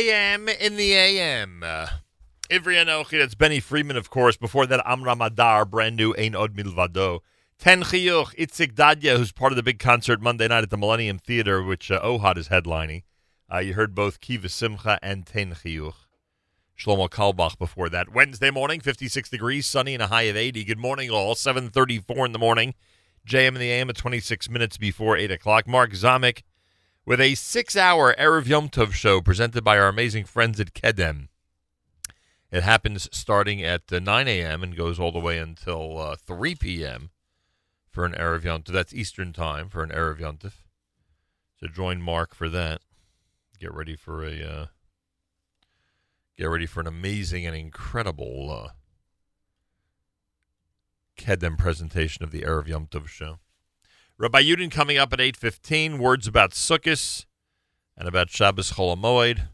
JM in the AM. Ivri Anochi, that's Benny Freeman, of course. Before that, Amra Madar, brand new Ein Od Milvado. Ten Chiyuch, Itzik Dadya, who's part of the big concert Monday night at the Millennium Theater, which uh, Ohad is headlining. Uh, you heard both Kiva Simcha and Ten Chiyuch. Shlomo Carlebach before that. Wednesday morning, 56 degrees, sunny and a high of 80. Good morning, all. 7.34 in the morning. JM in the AM at 26 minutes before 8 o'clock. Mark Zamek with a six-hour Erev Yom Tov show presented by our amazing friends at Kedem. It happens starting at uh, 9 a.m. and goes all the way until uh, 3 p.m. for an Erev Yom Tov. That's Eastern time for an Erev Yom Tov. So join Mark for that. Get ready for a uh, get ready for an amazing and incredible uh, Kedem presentation of the Erev Yom Tov show. Rabbi Yudin coming up at 8.15. Words about Sukkot and about Shabbos Chol HaMoed.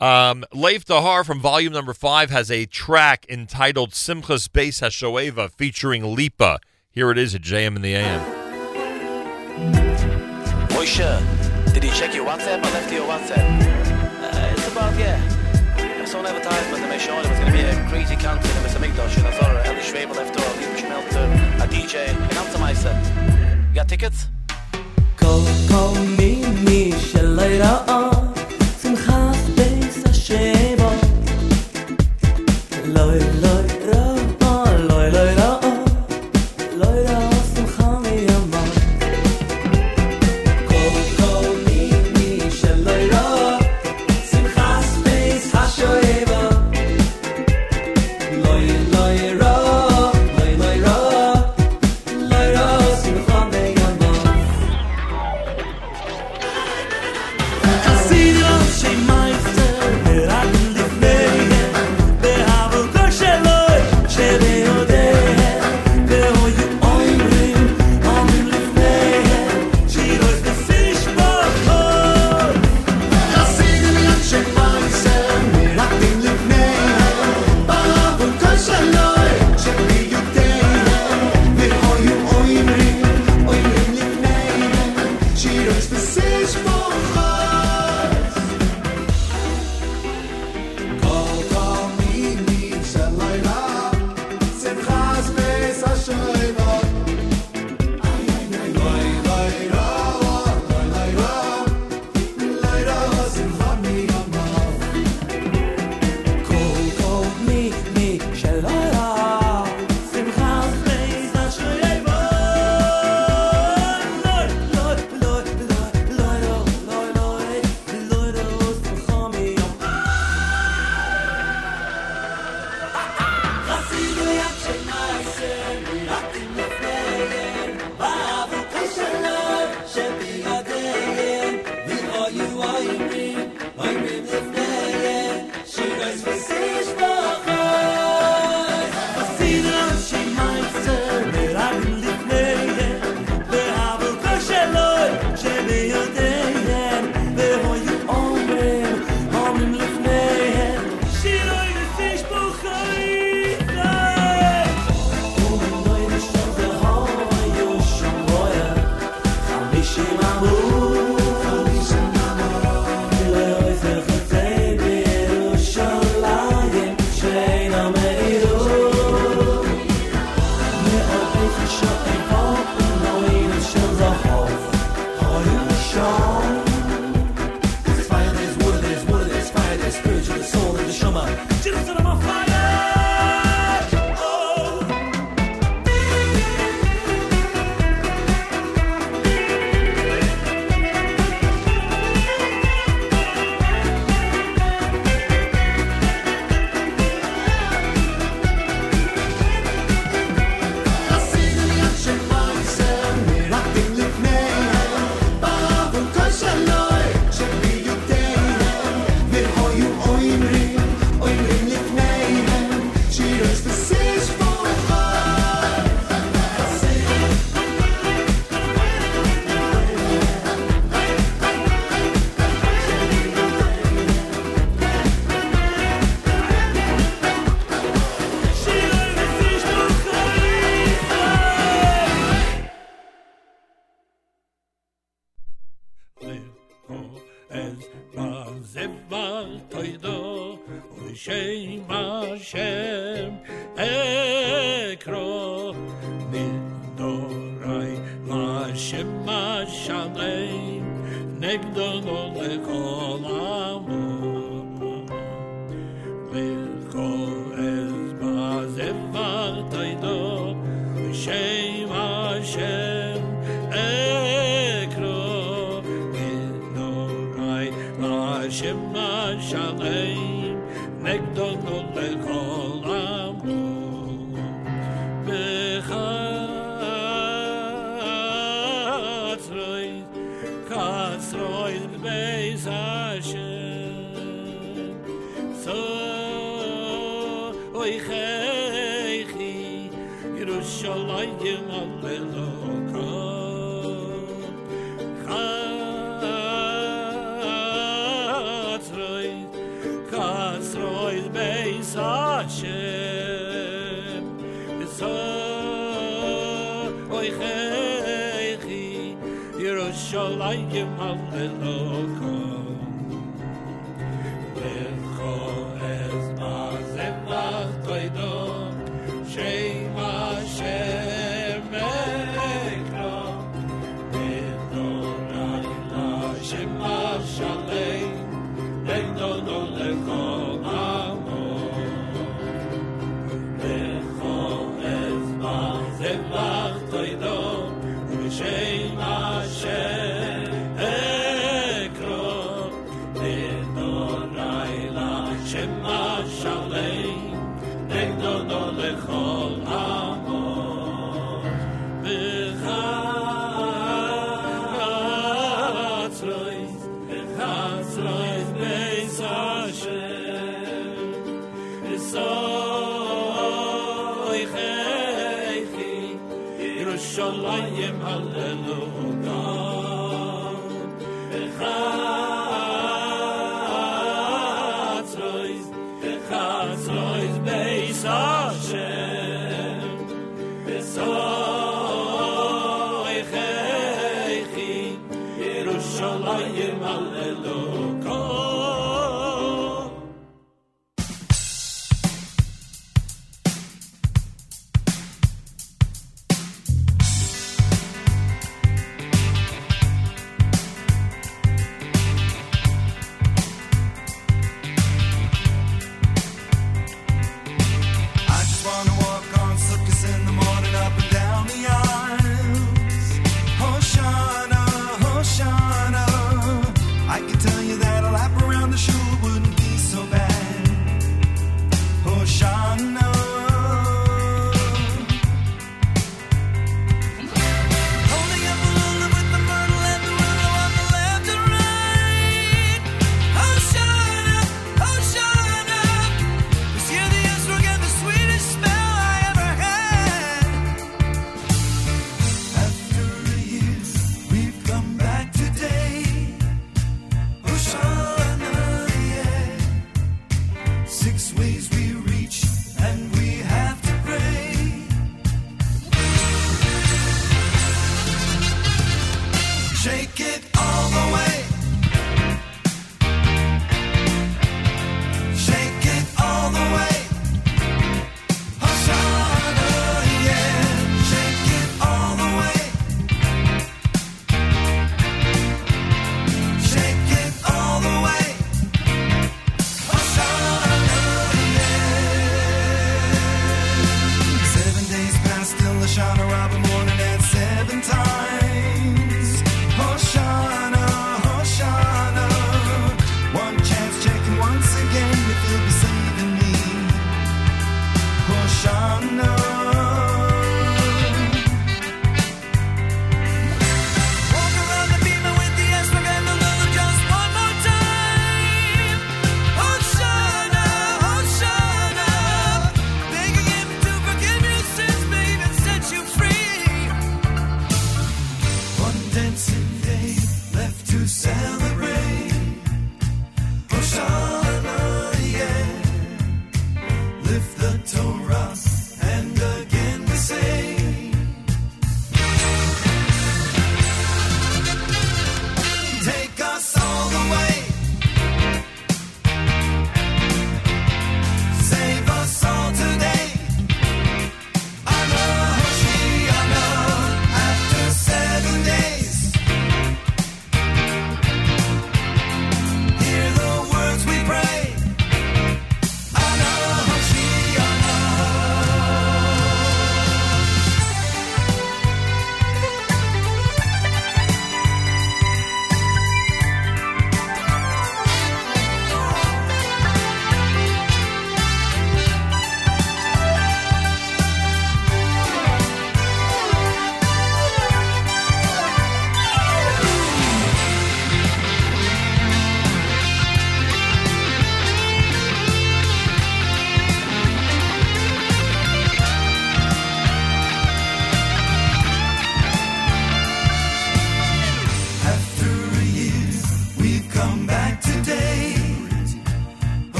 Um, Leif Dahar from volume number 5 has a track entitled Simchas Beis HaShoeva featuring Lipa. Here it is at JM in the AM. Moshe, did you check your WhatsApp? I left you your WhatsApp. Uh, it's about, yeah its own advertisement and they showed it was going to be a crazy country and Mr. Migdosh and I saw Ellie Schwabel left or Lieb Schmelter, a DJ, and Amtmeister. You got tickets? Call, call me, me, shall later on.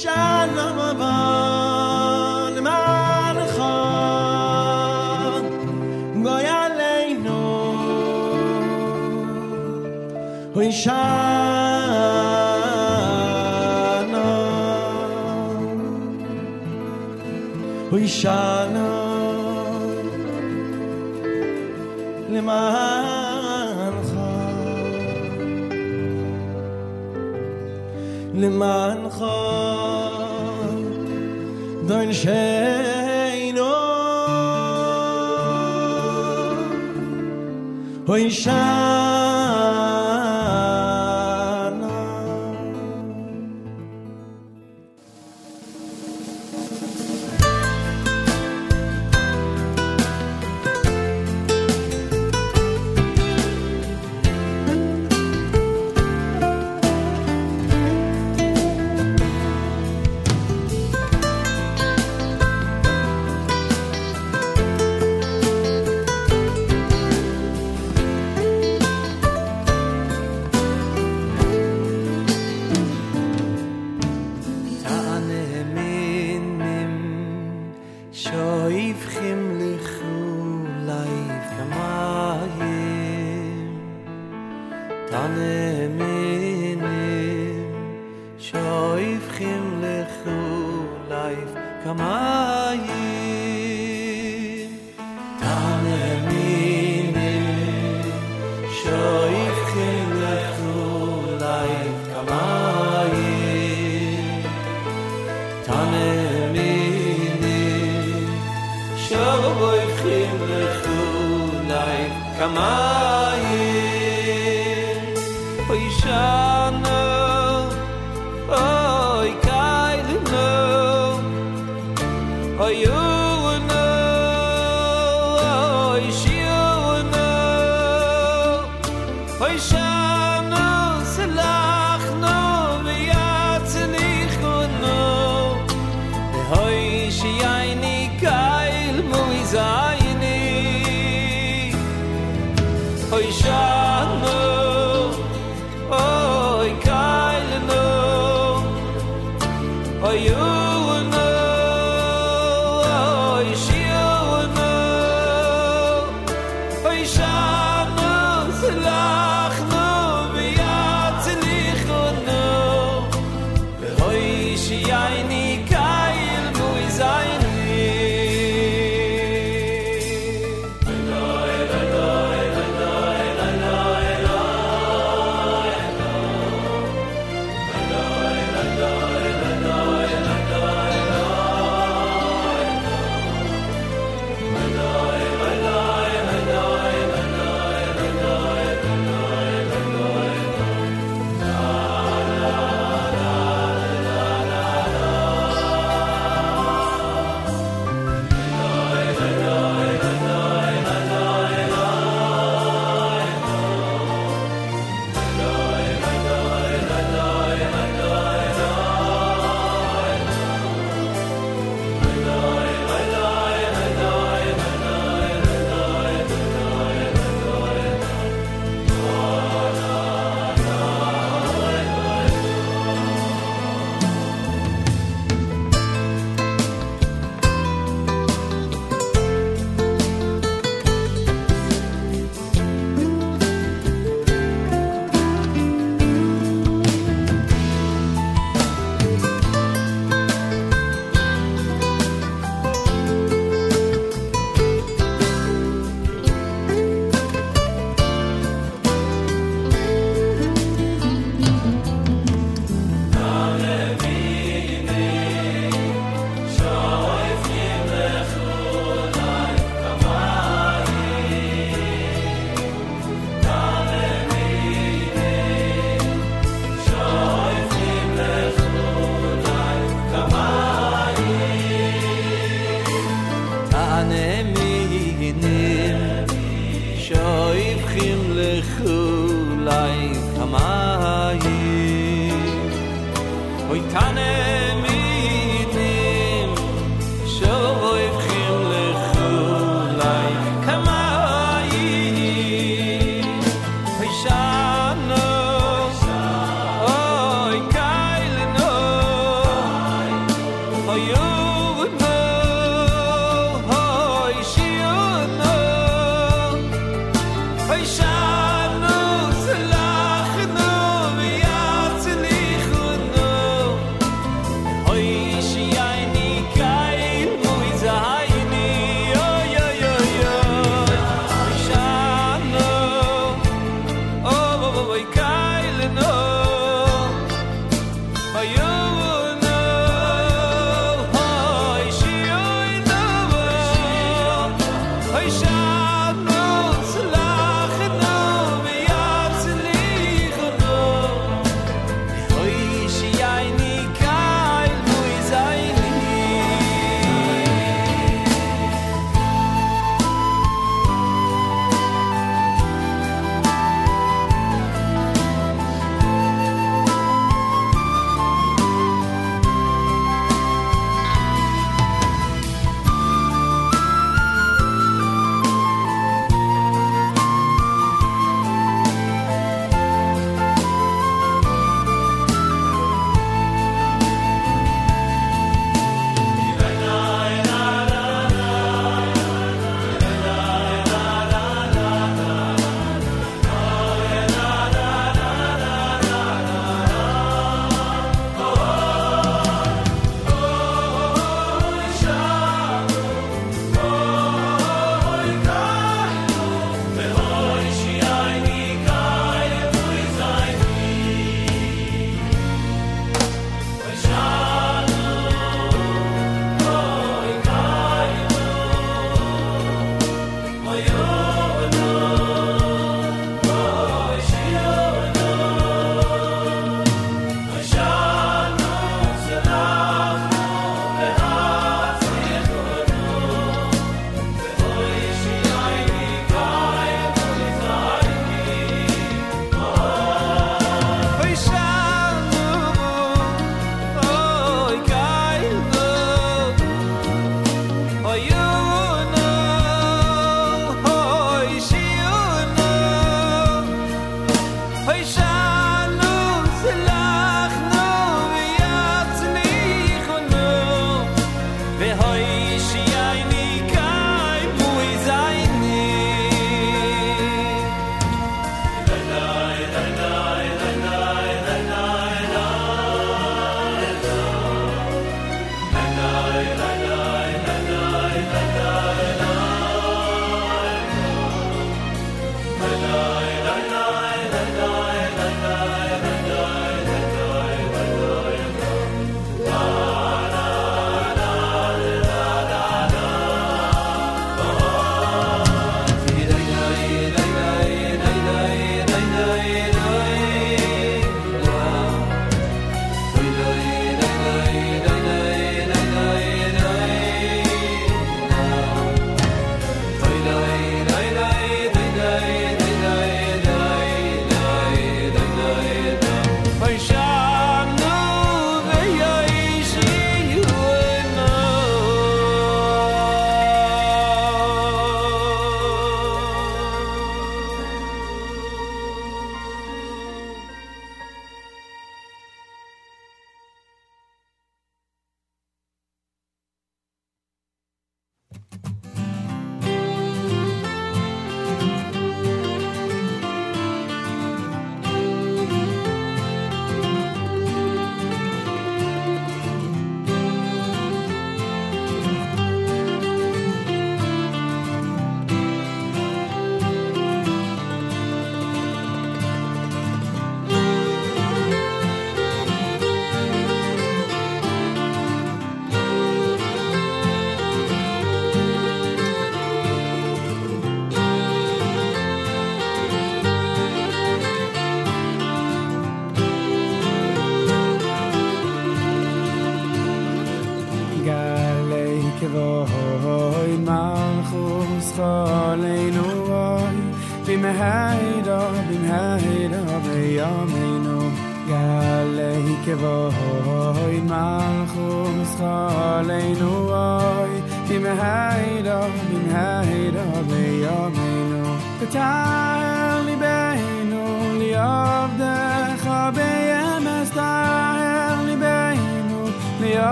שלום אבא למענך גוי עלינו הוא ישנו הוא ישנו למענך למענך sheino. Hoy shai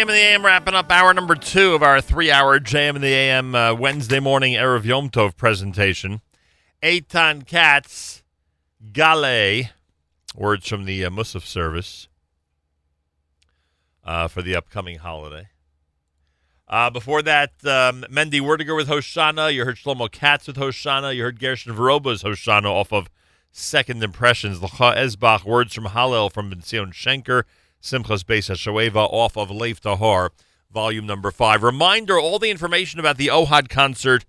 JM in the AM wrapping up hour number two of our three hour JM in the AM uh, Wednesday morning Erev Yom Tov presentation. Eitan Katz, Gale, words from the uh, Musaf service uh, for the upcoming holiday. Uh, before that, um, Mendy Werdiger with Hoshana. You heard Shlomo Katz with Hoshana. You heard Gershon Veroba's Hoshana off of Second Impressions. L'cha Ezbach, words from Hallel from Ben Zion Schenker. Simchas Beis HaShoeva off of Lev Tahor, volume number five. Reminder, all the information about the Ohad concert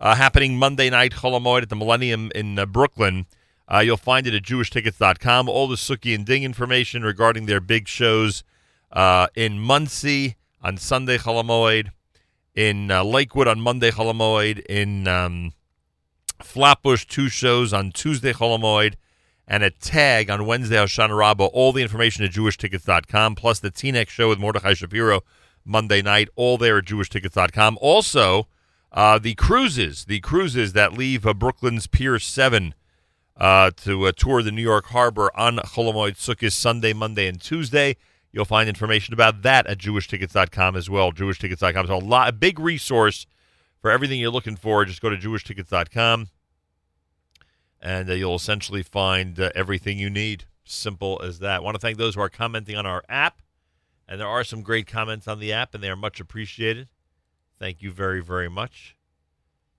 uh, happening Monday night, Cholamoid at the Millennium in uh, Brooklyn. Uh, you'll find it at jewishtickets.com. All the Suki and Ding information regarding their big shows uh, in Monsey on Sunday, Cholamoid, in uh, Lakewood on Monday, Cholamoid, in um, Flatbush, two shows on Tuesday, Cholamoid, and a tag on Wednesday, Hoshana Rabbah. All the information at jewishtickets.com, plus the T-Next show with Mordechai Shapiro Monday night, all there at jewishtickets.com. Also, Uh, the cruises, the cruises that leave uh, Brooklyn's Pier 7 uh, to uh, tour the New York Harbor on Cholomoid Sukkot Sunday, Monday, and Tuesday. You'll find information about that at jewishtickets.com as well. Jewishtickets.com. So a lot, a big resource for everything you're looking for. Just go to jewishtickets.com and uh, you'll essentially find uh, everything you need. Simple as that. I want to thank those who are commenting on our app. And there are some great comments on the app, and they are much appreciated. Thank you very, very much.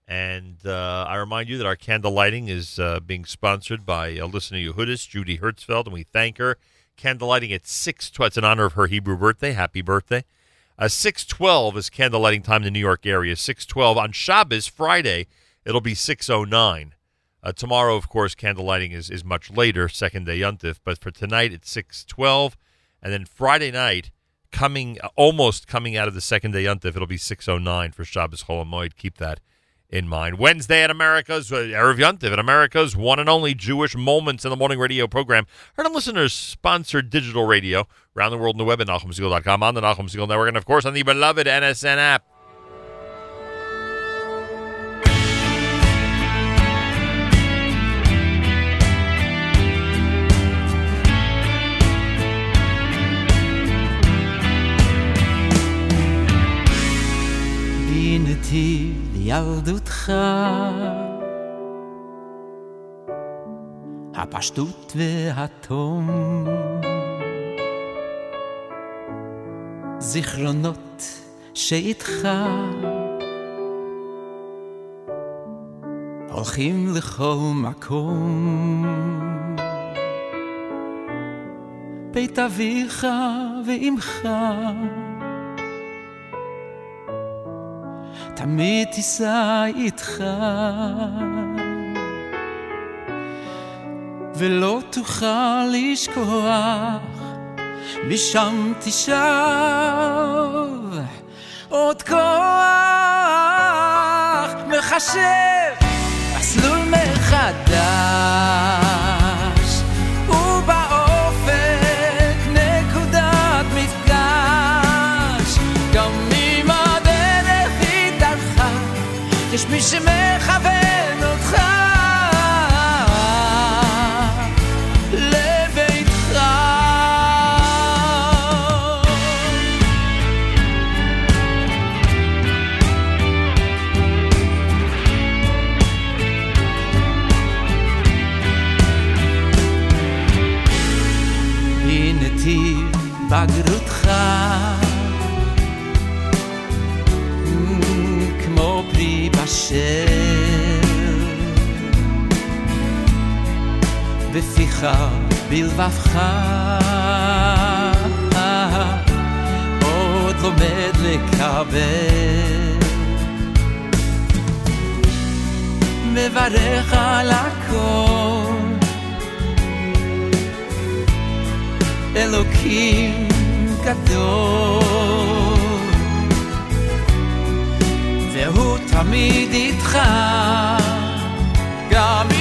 And uh, I remind you that our candle lighting is uh, being sponsored by uh, listener Yehudis, Judy Hertzfeld, and we thank her. Candle lighting at 612. It's in honor of her Hebrew birthday. Happy birthday. Uh, 612 is candle lighting time in the New York area. 612 on Shabbos, Friday, it'll be 609. Uh, tomorrow, of course, candle lighting is, is much later, second day Yuntif. But for tonight, it's 612. And then Friday night, coming almost coming out of the second day Yuntif, it'll be 609 for Shabbos Cholamoid. Keep that in mind. Wednesday at America's, uh, Erev Yuntiv at America's one and only Jewish Moments in the Morning radio program. Heard on listeners sponsored digital radio around the world on the web at NachumSegal.com, on the Nachum Segal Network, and of course on the beloved NSN app. בינתי לילדותך. הפשטות והתום. זיכרונות שאיתך. הולכים לכל מקום. בית אביך ואמך תמיד תישא איתך. ולא תוכל לשכוח משם תשב עוד כוח מחשב. מסלול מחדש בפיך בלבבך. עוד לומד לקבל. מברך על הכל. אלוקים גדול. והוא תמיד איתך גם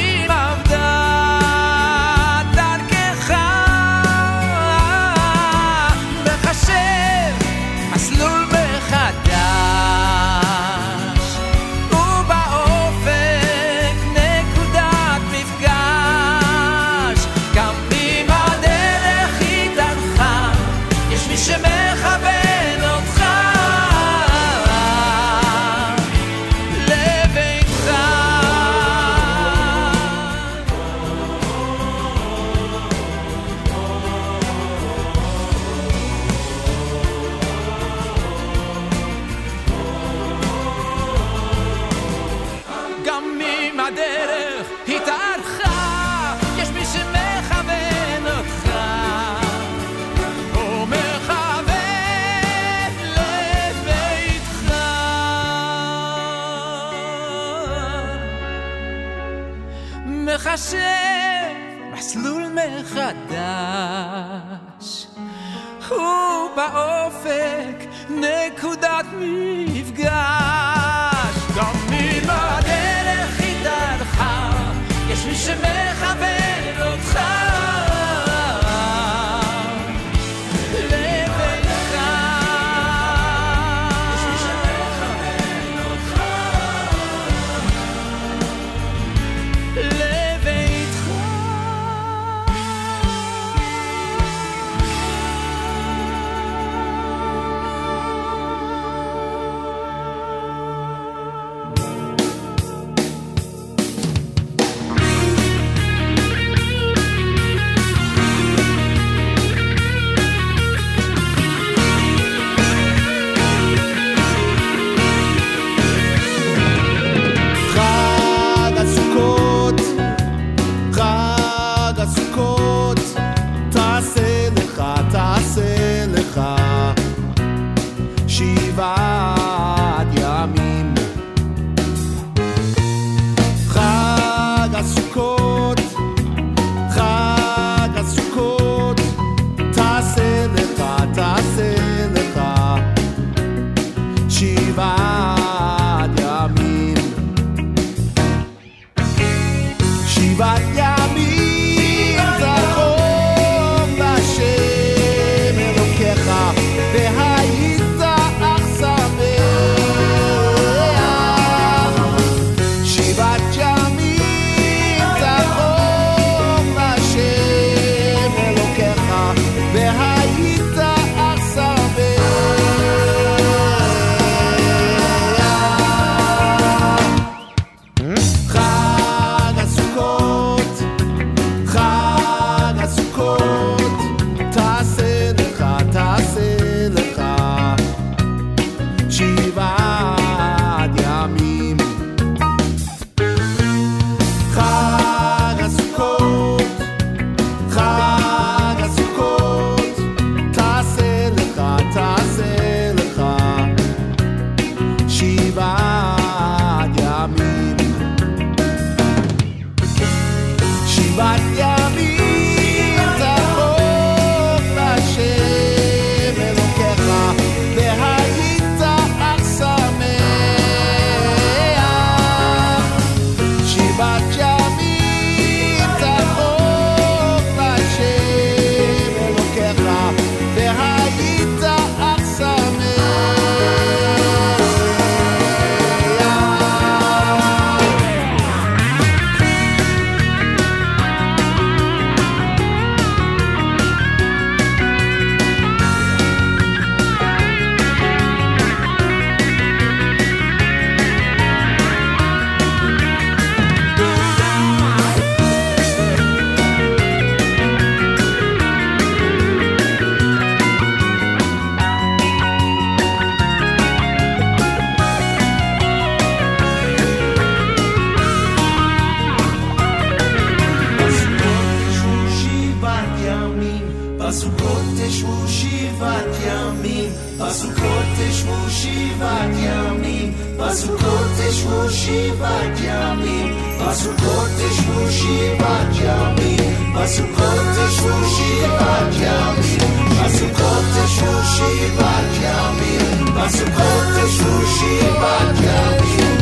Masu kotu sushi ba ta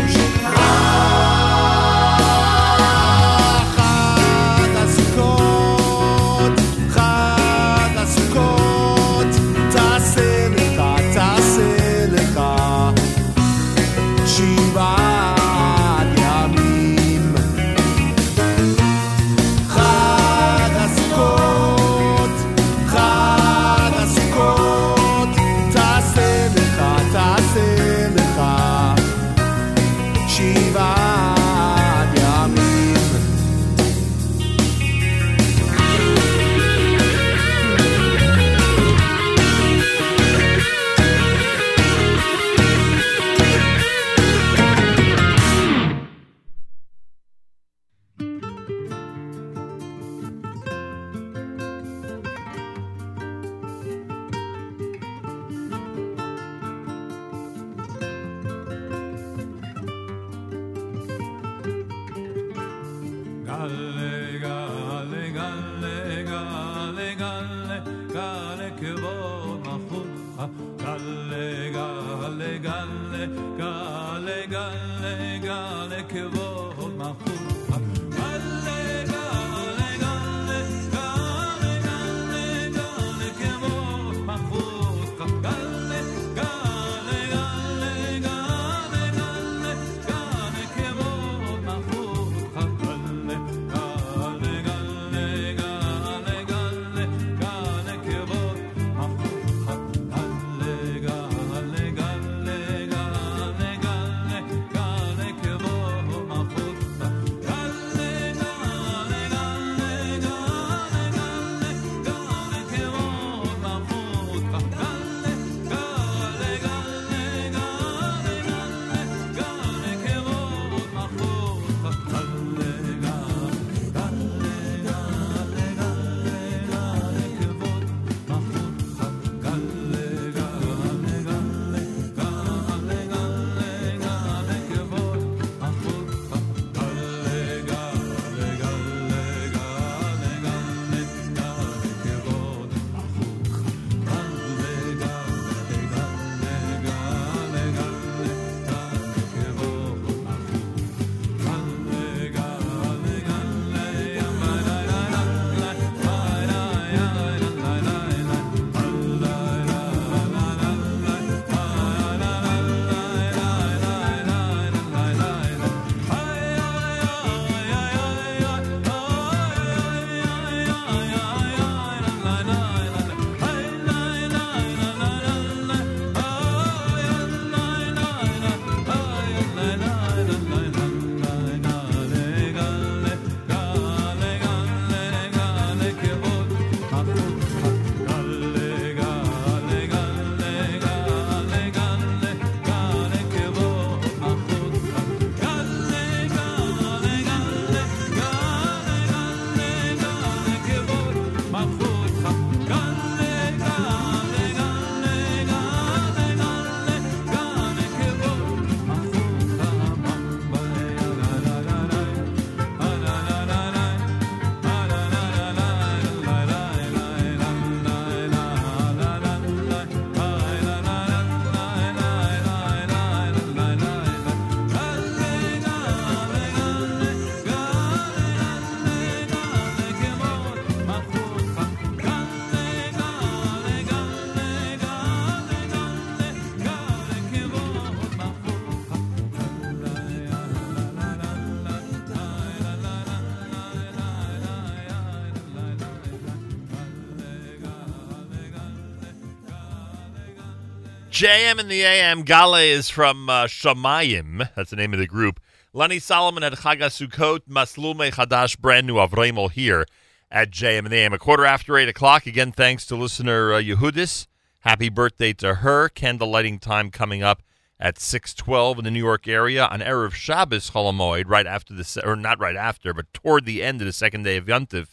JM in the AM. Gale is from uh, Shamayim. That's the name of the group. Lenny Solomon at Chaga Sukkot. Maslume Chadash, brand new Avremel here at JM in the AM. A quarter after 8 o'clock. Again, thanks to listener uh, Yehudis. Happy birthday to her. Candle lighting time coming up at 612 in the New York area on Erev Shabbos Cholamoid, right after the, or not right after, but toward the end of the second day of Yontiv.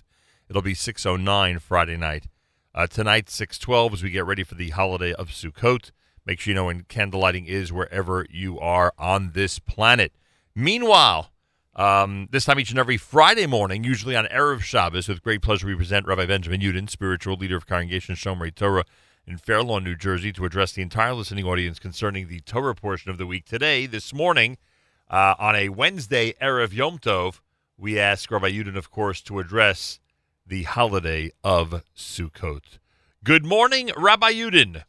It'll be 609 Friday night uh, tonight, 612, as we get ready for the holiday of Sukkot. Make sure you know when candlelighting is wherever you are on this planet. Meanwhile, um, this time each and every Friday morning, usually on Erev Shabbos, with great pleasure, we present Rabbi Benjamin Yudin, spiritual leader of Congregation Shomrei Torah in Fair Lawn, New Jersey, to address the entire listening audience concerning the Torah portion of the week. Today, this morning, uh, on a Wednesday, Erev Yom Tov, we ask Rabbi Yudin, of course, to address the holiday of Sukkot. Good morning, Rabbi Yudin.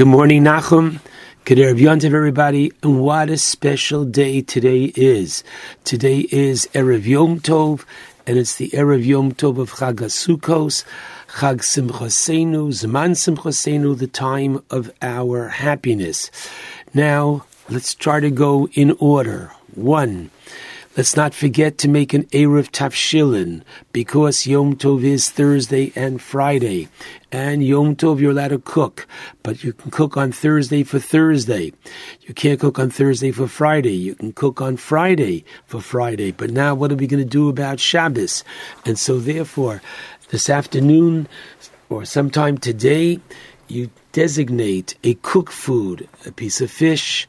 Good morning, Nachum. Good Erev everybody. And what a special day today is. Today is Erev Yom Tov, and it's the Erev Yom Tov of Chag HaSukkos, Chag Simchosenu, Zman Simchosenu, the time of our happiness. Now, let's try to go in order. One, Let's not forget to make an Eruv Tavshilin because Yom Tov is Thursday and Friday. And Yom Tov you're allowed to cook, but you can cook on Thursday for Thursday. You can't cook on Thursday for Friday. You can cook on Friday for Friday. But now what are we going to do about Shabbos? And so therefore, this afternoon or sometime today, you designate a cooked food, a piece of fish,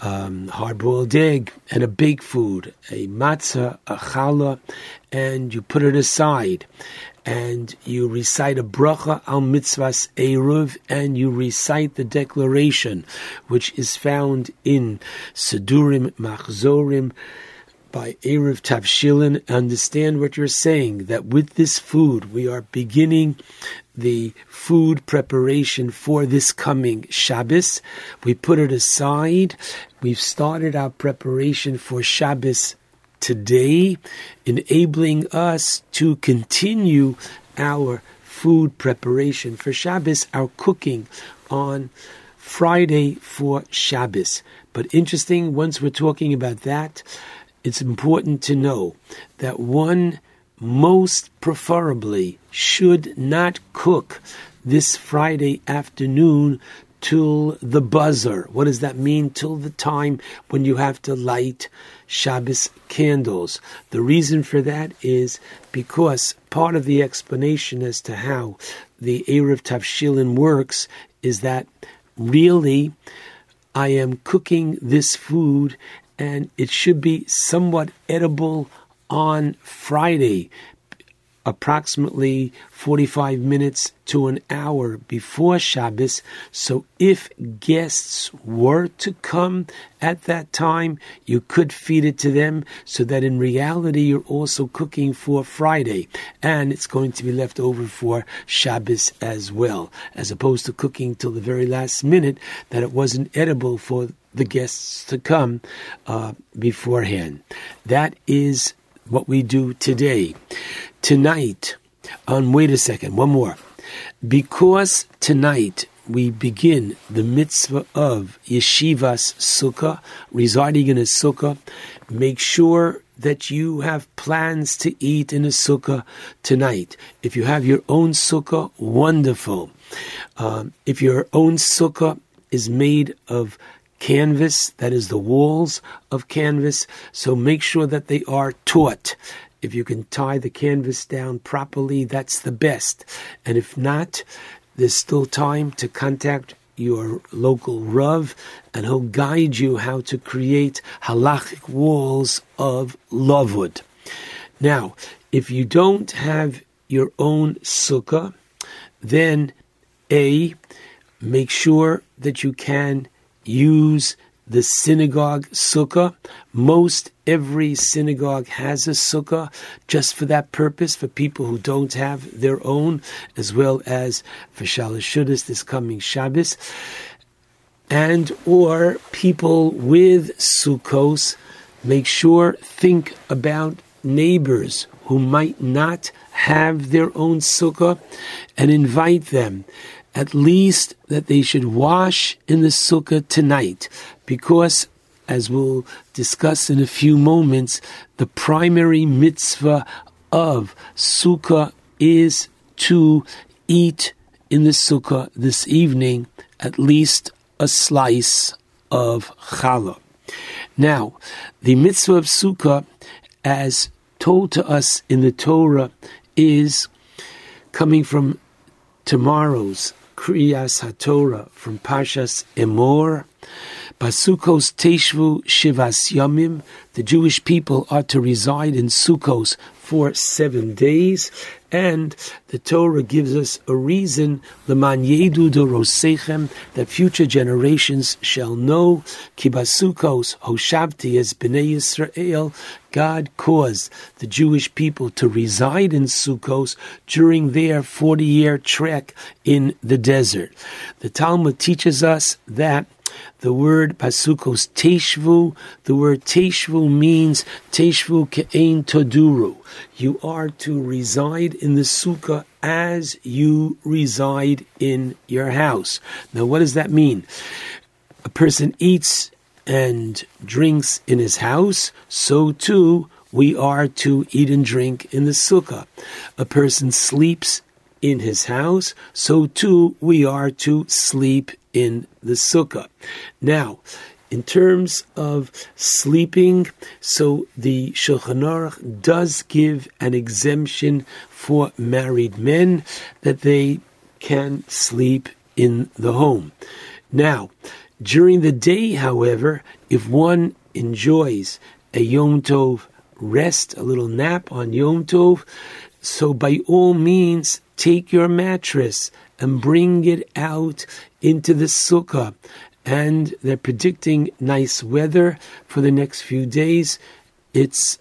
um, hard-boiled egg, and a baked food, a matzah, a challah, and you put it aside. And you recite a bracha al mitzvahs eruv, and you recite the declaration, which is found in Sedurim Machzorim, by Eruv Tavshilin, understand what you're saying, that with this food we are beginning the food preparation for this coming Shabbos. We put it aside. We've started our preparation for Shabbos today, enabling us to continue our food preparation for Shabbos, our cooking on Friday for Shabbos. But interesting, once we're talking about that, it's important to know that one most preferably should not cook this Friday afternoon till the buzzer. What does that mean? Till the time when you have to light Shabbos candles. The reason for that is because part of the explanation as to how the Eruv Tavshilin works is that really I am cooking this food and it should be somewhat edible on Friday, approximately 45 minutes to an hour before Shabbos. So if guests were to come at that time, you could feed it to them so that in reality you're also cooking for Friday and it's going to be left over for Shabbos as well, as opposed to cooking till the very last minute that it wasn't edible for the guests to come uh, beforehand. That is what we do today. Tonight, um, wait a second, one more. Because tonight we begin the mitzvah of Yeshivas Sukkah, residing in a Sukkah, make sure that you have plans to eat in a Sukkah tonight. If you have your own Sukkah, wonderful. Um, if your own Sukkah is made of canvas, that is the walls of canvas, so make sure that they are taut. If you can tie the canvas down properly, that's the best. And if not, there's still time to contact your local Rav, and he'll guide you how to create halachic walls of lavud. Now, if you don't have your own sukkah, then A, make sure that you can use the synagogue sukkah. Most every synagogue has a sukkah just for that purpose, for people who don't have their own, as well as for Shalashudas this coming Shabbos. And or people with sukkos, make sure, think about neighbors who might not have their own sukkah and invite them at least that they should wash in the sukkah tonight, because, as we'll discuss in a few moments, the primary mitzvah of sukkah is to eat in the sukkah this evening at least a slice of challah. Now, the mitzvah of sukkah, as told to us in the Torah is coming from tomorrow's Kriyas HaTorah from Pashas Emor. Basukos Teshvu Shivas Yamim. The Jewish people are to reside in Sukkos for seven days. And the Torah gives us a reason, Leman Yedu Dorosechem, that future generations shall know, Kibasukos Hoshavti as Bnei Yisrael, God caused the Jewish people to reside in Sukkos during their 40 year trek in the desert. The Talmud teaches us that the word pasukos teshvu. The word teshvu means teshvu ke'ein toduru. You are to reside in the sukkah as you reside in your house. Now, what does that mean? A person eats and drinks in his house, so too we are to eat and drink in the sukkah. A person sleeps in his house, so too we are to sleep in the sukkah. Now, in terms of sleeping, so the Shulchan Aruch does give an exemption for married men that they can sleep in the home. Now, during the day, however, if one enjoys a Yom Tov rest, a little nap on Yom Tov, so by all means, take your mattress and bring it out into the sukkah. And they're predicting nice weather for the next few days. It's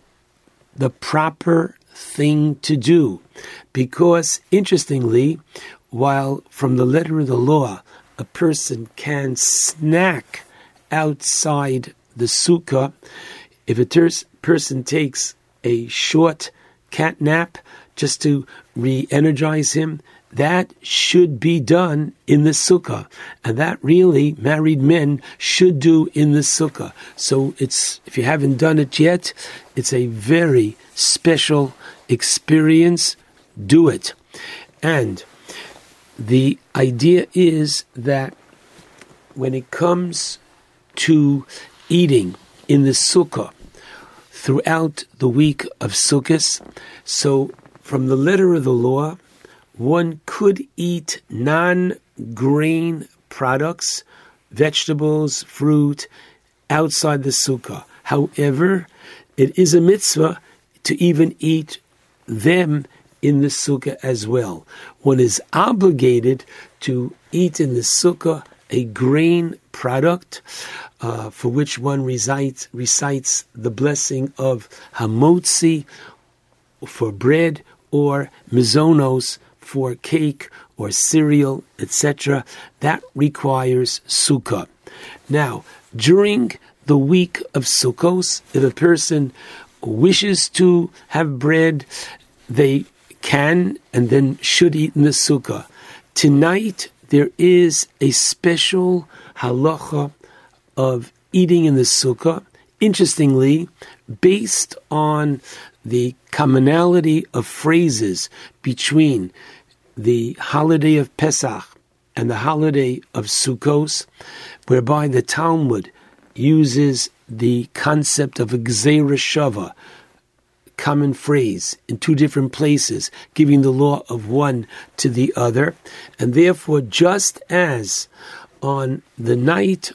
the proper thing to do because, interestingly, while from the letter of the law, a person can snack outside the sukkah, if a ter- person takes a short cat nap just to re energize him, that should be done in the sukkah. And that really married men should do in the sukkah. So it's, if you haven't done it yet, it's a very special experience. Do it. And the idea is that when it comes to eating in the sukkah throughout the week of Sukkot, so from the letter of the law, one could eat non grain products, vegetables, fruit, outside the sukkah. However, it is a mitzvah to even eat them in the sukkah as well. One is obligated to eat in the sukkah a grain product uh, for which one recites, recites the blessing of hamotzi for bread or mizonos for cake or cereal, etc. That requires sukkah. Now, during the week of Sukkos, if a person wishes to have bread, they can and then should eat in the sukkah. Tonight, there is a special halacha of eating in the sukkah. Interestingly, based on the commonality of phrases between the holiday of Pesach and the holiday of Sukkos, whereby the Talmud uses the concept of a Gzeira Shava, common phrase, in two different places, giving the law of one to the other. And therefore, just as on the night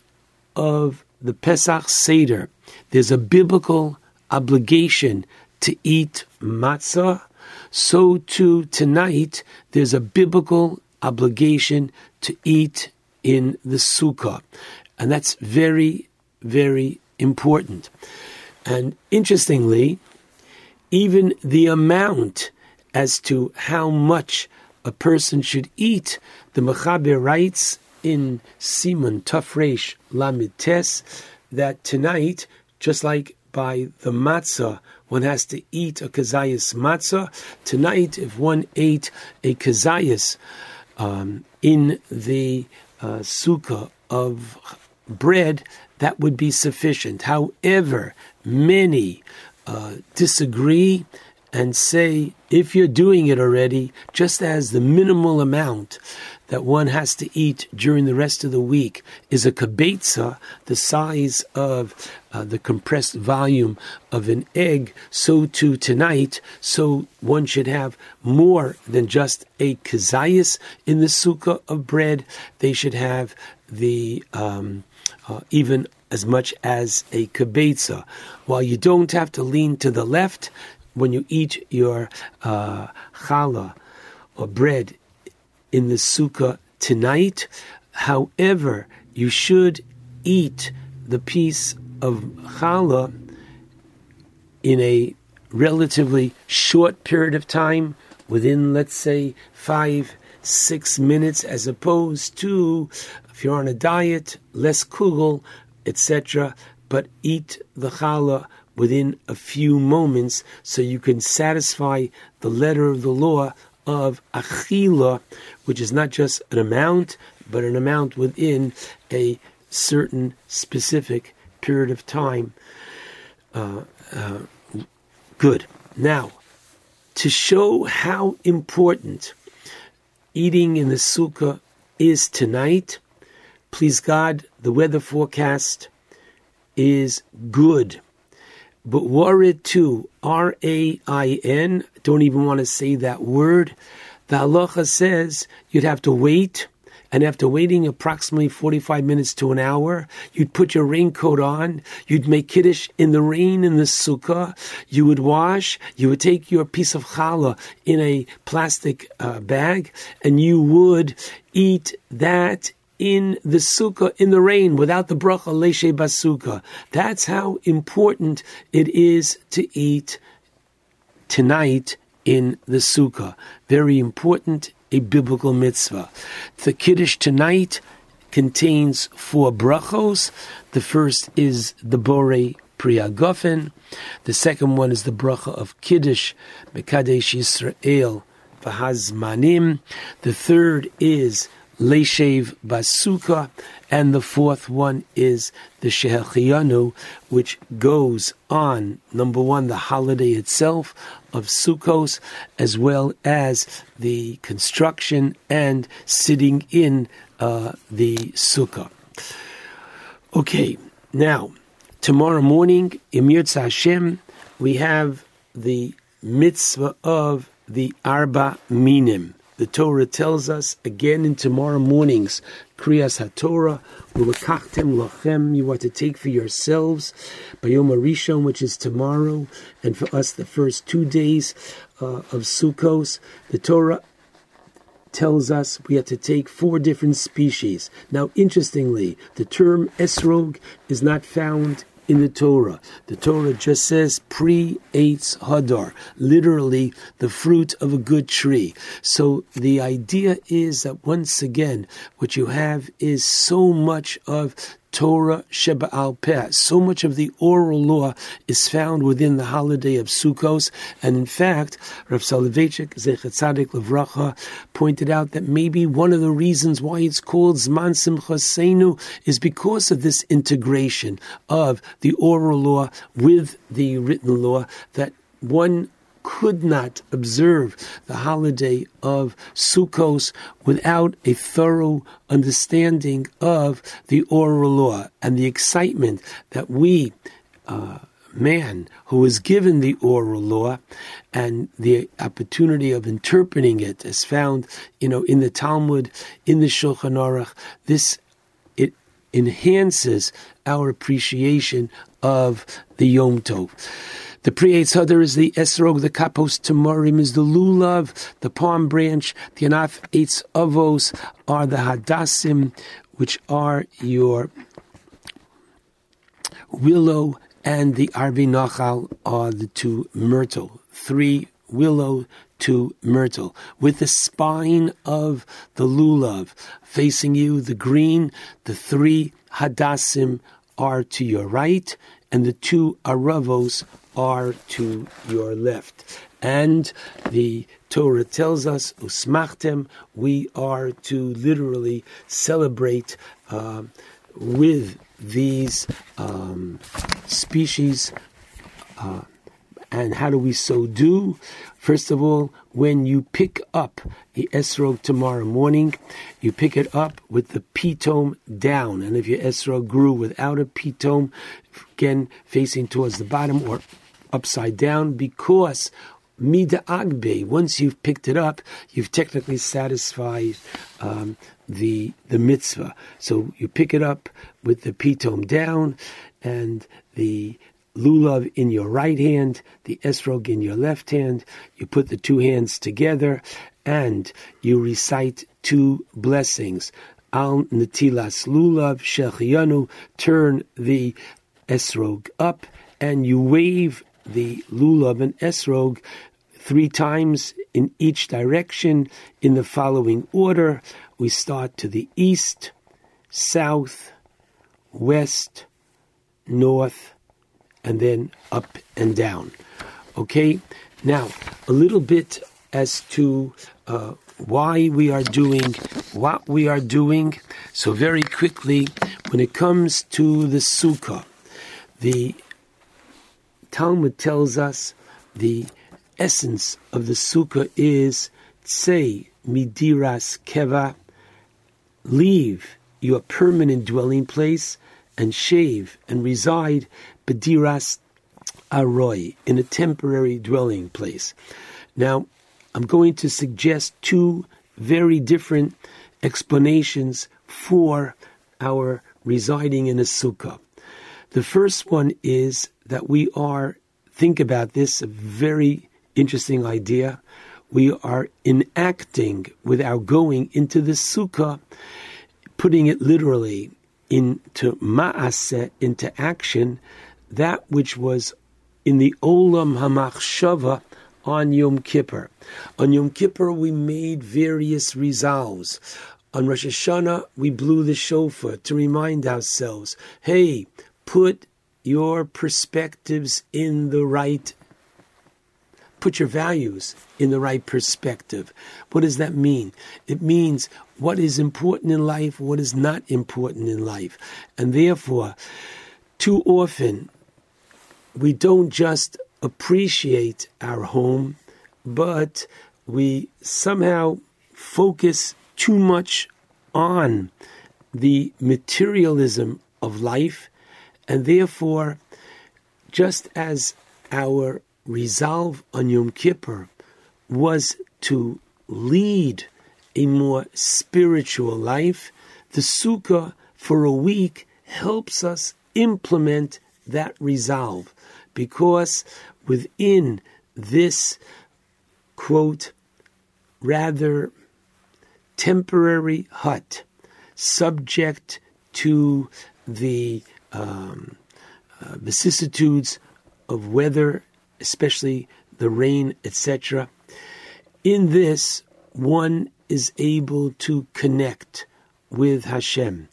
of the Pesach Seder, there's a biblical obligation to eat matzah, so too tonight there's a biblical obligation to eat in the sukkah. And that's very, very important. And interestingly, even the amount as to how much a person should eat, the Mechaber writes in Simon Tafresh Lamid Tes that tonight, just like by the matzah, one has to eat a kazayas matzah. Tonight, if one ate a kazayas um, in the uh, sukkah of bread, that would be sufficient. However, many uh, disagree and say if you're doing it already, just as the minimal amount that one has to eat during the rest of the week is a kibetza, the size of uh, the compressed volume of an egg, so too tonight, so one should have more than just a kazayas in the sukkah of bread. They should have the um, uh, even as much as a kibetza. While you don't have to lean to the left when you eat your uh, challah or bread in the sukkah tonight. However, you should eat the piece of challah in a relatively short period of time, within, let's say, five, six minutes, as opposed to if you're on a diet, less kugel, etc., but eat the challah within a few moments so you can satisfy the letter of the law of achila, which is not just an amount, but an amount within a certain specific period of time. Uh, uh, good. Now, to show how important eating in the sukkah is tonight, please God, the weather forecast is good. But Warid too, R A I N, don't even want to say that word. The halacha says you'd have to wait, and after waiting approximately 45 minutes to an hour, you'd put your raincoat on, you'd make kiddush in the rain in the sukkah, you would wash, you would take your piece of challah in a plastic uh, bag, and you would eat that in the sukkah in the rain without the bracha leshe basukkah. That's how important it is to eat tonight in the sukkah. Very important, a biblical mitzvah. The kiddush tonight contains four brachos. The first is the bore priyagofen. The second one is the bracha of kiddush, mekadesh Yisrael. The third is Leshev Basuka, and the fourth one is the Shehechiyanu, which goes on, number one, the holiday itself of Sukkos, as well as the construction and sitting in uh, the Sukkah. Okay, now, tomorrow morning, Emir Hashem, we have the mitzvah of the Arba Minim. The Torah tells us again in tomorrow morning's Kriyas HaTorah, Ulekachtem lachem, you are to take for yourselves, Bayom Rishon, which is tomorrow, and for us the first two days uh, of Sukkos. The Torah tells us we have to take four different species. Now, interestingly, the term esrog is not found in the Torah. The Torah just says pre eitz hadar, literally the fruit of a good tree. So the idea is that once again, what you have is so much of Torah Sheba al Peh. So much of the oral law is found within the holiday of Sukkos, and in fact, Rav Soloveitchik Zechat Tzadik Levracha pointed out that maybe one of the reasons why it's called Zman Simchasenu is because of this integration of the oral law with the written law that one could not observe the holiday of Sukkos without a thorough understanding of the oral law and the excitement that we, uh, man who was given the oral law and the opportunity of interpreting it as found, you know, in the Talmud, in the Shulchan Aruch, this it enhances our appreciation of the Yom Tov. The Pri Hadar is the Esrog, the Kapos Tamorim is the Lulav, the palm branch, the Anaf Eitz Avos are the Hadassim, which are your willow, and the Arvi Nachal are the two myrtle. Three willow, two myrtle. With the spine of the lulav facing you, the green, the three hadassim are to your right, and the two aravos are to your left. And the Torah tells us, Usmachtem, we are to literally celebrate uh, with these um, species uh, And how do we so do? First of all, when you pick up the esrog tomorrow morning, you pick it up with the pitome down. And if your esrog grew without a pitome, again facing towards the bottom or upside down, because mida agbe. Once you've picked it up, you've technically satisfied um, the the mitzvah. So you pick it up with the pitome down and the lulav in your right hand, the esrog in your left hand. You put the two hands together and you recite two blessings. Al netilas lulav shechiyanu. Turn the esrog up and you wave the lulav and esrog three times in each direction in the following order. We start to the east, south, west, north, and then up and down. Okay? Now, a little bit as to uh, why we are doing what we are doing. So, very quickly, when it comes to the sukkah, the Talmud tells us the essence of the sukkah is say midiras keva, leave your permanent dwelling place and shave and reside bediras aroy in a temporary dwelling place. Now, I'm going to suggest two very different explanations for our residing in a sukkah. The first one is that we are, think about this, a very interesting idea. We are enacting with our going into the sukkah, putting it literally into ma'aseh, into action, that which was in the olam hamachshava on Yom Kippur. On Yom Kippur, we made various resolves. On Rosh Hashanah, we blew the shofar to remind ourselves, hey, put your perspectives in the right put your values in the right perspective. What does that mean? It means what is important in life, what is not important in life. And therefore, too often, we don't just appreciate our home, but we somehow focus too much on the materialism of life, and therefore, just as our resolve on Yom Kippur was to lead a more spiritual life, the Sukkah for a week helps us implement that resolve. Because within this quote rather temporary hut subject to the um, uh, vicissitudes of weather especially the rain, etc. In this, one is able to connect with Hashem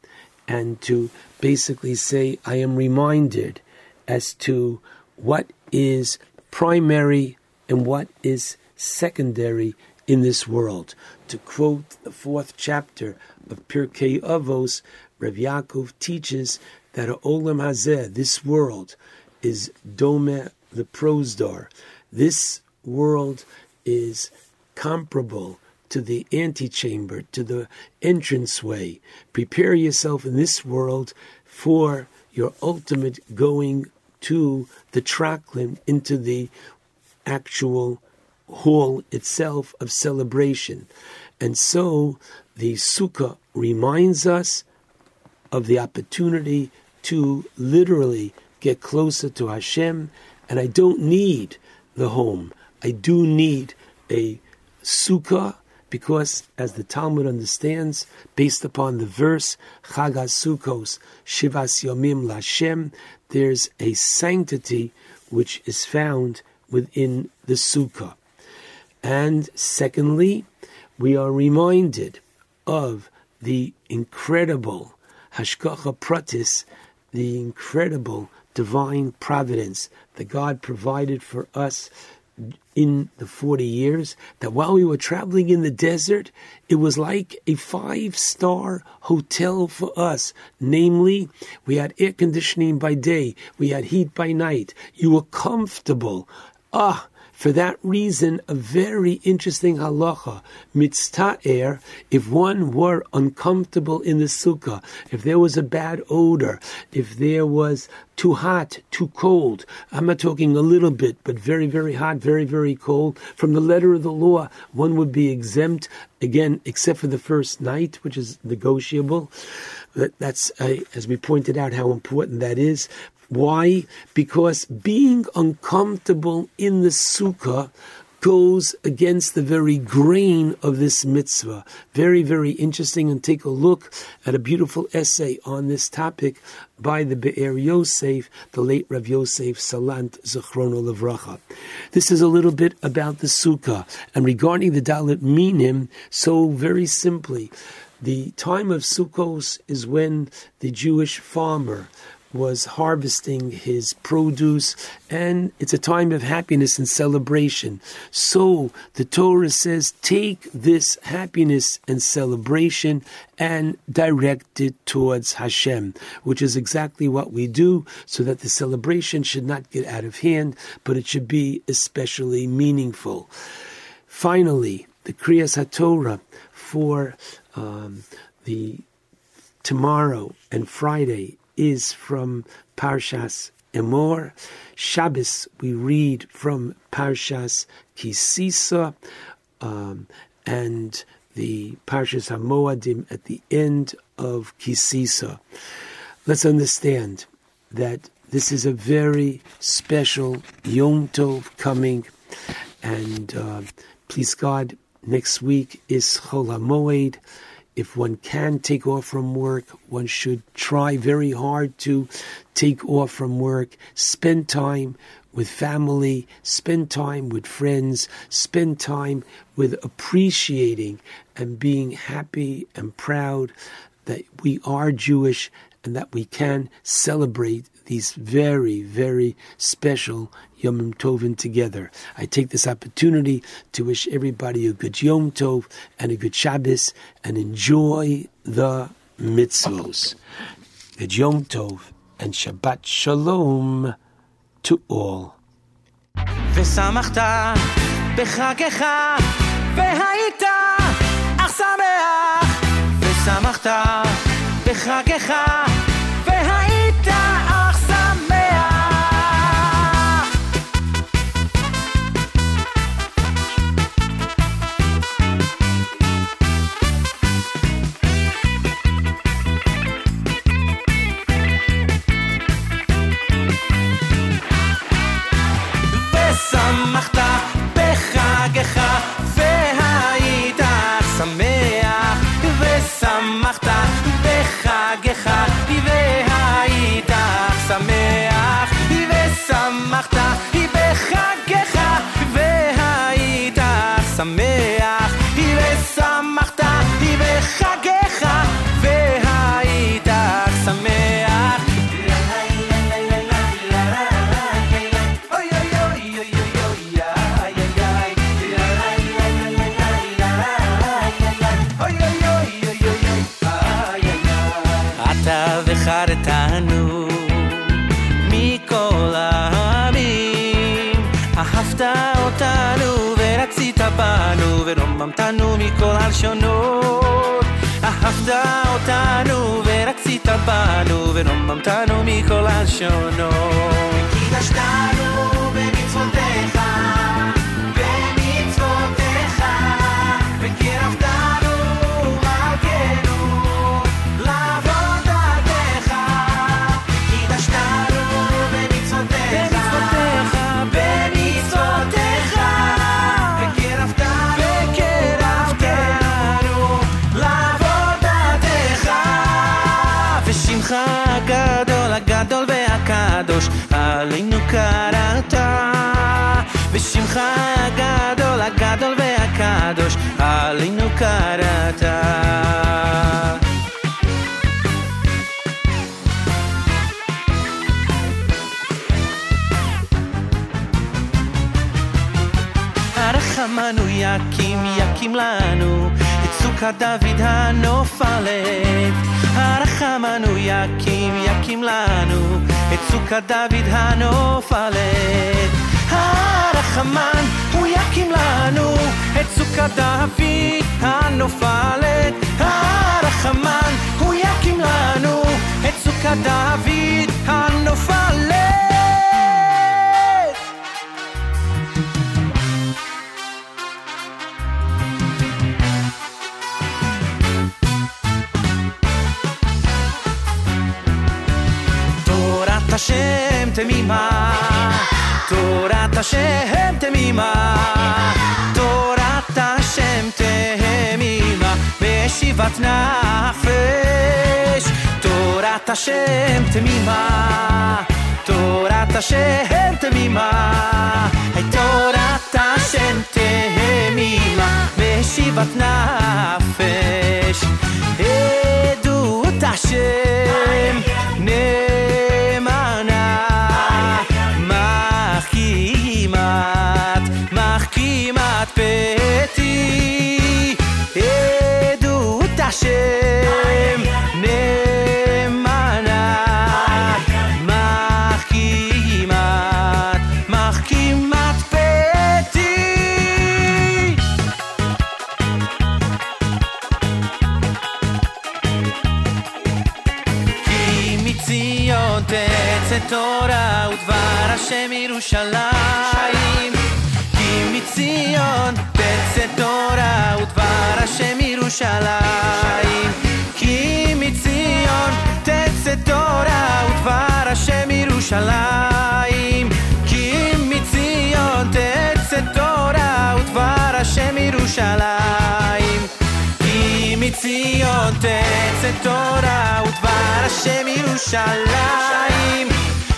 and to basically say, I am reminded as to what is primary and what is secondary in this world. To quote the fourth chapter of Pirkei Avos, Rev Yaakov teaches that Olam Hazeh, this world, is Dome the prosdor. This world is comparable to the antechamber, to the entranceway. Prepare yourself in this world for your ultimate going to the tracklin, into the actual hall itself of celebration. And so the sukkah reminds us of the opportunity to literally get closer to Hashem and I don't need the home. I do need a sukkah because, as the Talmud understands, based upon the verse Chagas Sukkos Shivas Yomim Lashem, there's a sanctity which is found within the sukkah. And secondly, we are reminded of the incredible Hashgacha Pratis, the incredible divine providence that God provided for us in the 40 years that while we were traveling in the desert, it was like a five star hotel for us. Namely, we had air conditioning by day, we had heat by night. You were comfortable Ah, for that reason, a very interesting halacha, mitzta'er, if one were uncomfortable in the sukkah, if there was a bad odor, if there was too hot, too cold, I'm not talking a little bit, but very, very hot, very, very cold, from the letter of the law, one would be exempt, again, except for the first night, which is negotiable. That's, uh, as we pointed out, how important that is. Why? Because being uncomfortable in the sukkah goes against the very grain of this mitzvah. Very, very interesting. And take a look at a beautiful essay on this topic by the Be'er Yosef, the late Rav Yosef Salant Zechrono Levracha. This is a little bit about the sukkah. And regarding the Daled Minim, so very simply, the time of Sukkos is when the Jewish farmer was harvesting his produce, and it's a time of happiness and celebration. So the Torah says, take this happiness and celebration and direct it towards Hashem, which is exactly what we do, so that the celebration should not get out of hand, but it should be especially meaningful. Finally, the Kriyas HaTorah for um, the tomorrow and Friday is from Parshas Emor. Shabbos we read from Parshas Kisisa, um, and the Parshas Hamoadim at the end of Kisisa. Let's understand that this is a very special Yom Tov coming, and uh, please God, next week is Chol HaMoed if one can take off from work, one should try very hard to take off from work, spend time with family, spend time with friends, spend time with appreciating and being happy and proud that we are Jewish and that we can celebrate these very, very special Yom Tovin together. I take this opportunity to wish everybody a good Yom Tov and a good Shabbos and enjoy the mitzvos. Good Yom Tov and Shabbat Shalom to all. ושמחת בחגך והיית אך שמח ושמחת בחגך ושמחת בחגך והיית שמח ושמחת בחגך ורוממתנו מכל הלשונות. אהבת אותנו ורצית בנו ורוממתנו מכל הלשונות. קידשתנו ושמך הגדול הגדול והקדוש עלינו קראת. הרחמנו יקים יקים לנו את סוכת דוד הנופלת. הרחמנו יקים יקים לנו את סוכת דוד הנופלת הרחמן, הוא יקים לנו את סוכת דוד הנופלת. הרחמן, הוא יקים לנו את סוכת דוד הנופלת. תמימה, תורת השם תמימה, תורת השם תמימה, בשיבת נפש. תורת השם תמימה, תורת השם תמימה, תורת השם תמימה, בשיבת נפש. עדות השם נאמנה, השם נאמנה, מחכימת, מחכימת פתי. כי מציון תצא תורה ודבר השם ירושלים. כי מציון מציון תצא תורה ודבר השם ירושלים.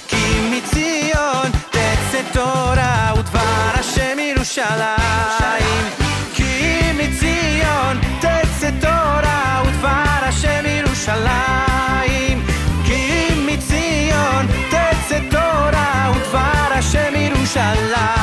כי מציון תצא תורה ודבר השם ירושלים. כי מציון תצא תורה ודבר השם ירושלים. כי מציון תצא תורה ודבר השם ירושלים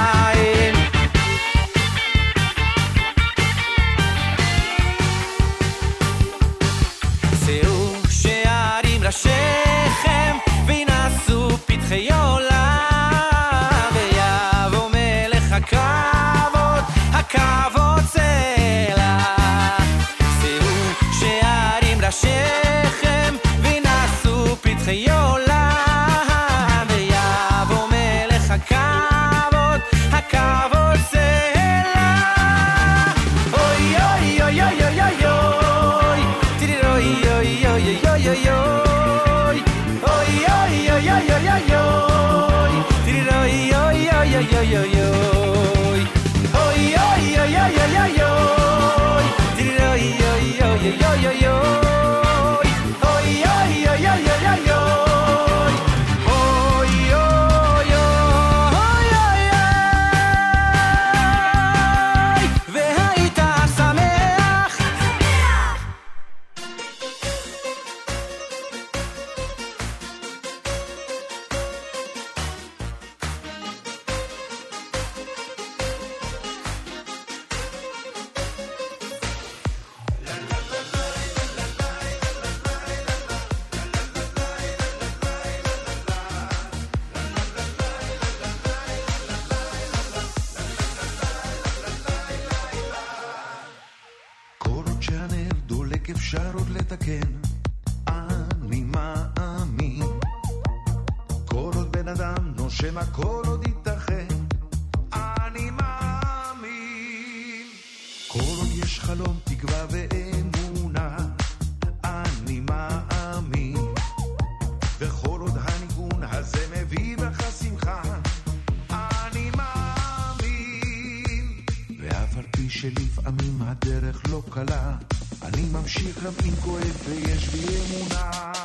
yeah, yeah. שלפעמים הדרך לא קלה, אני ממשיך גם אם כואב ויש בי אמונה.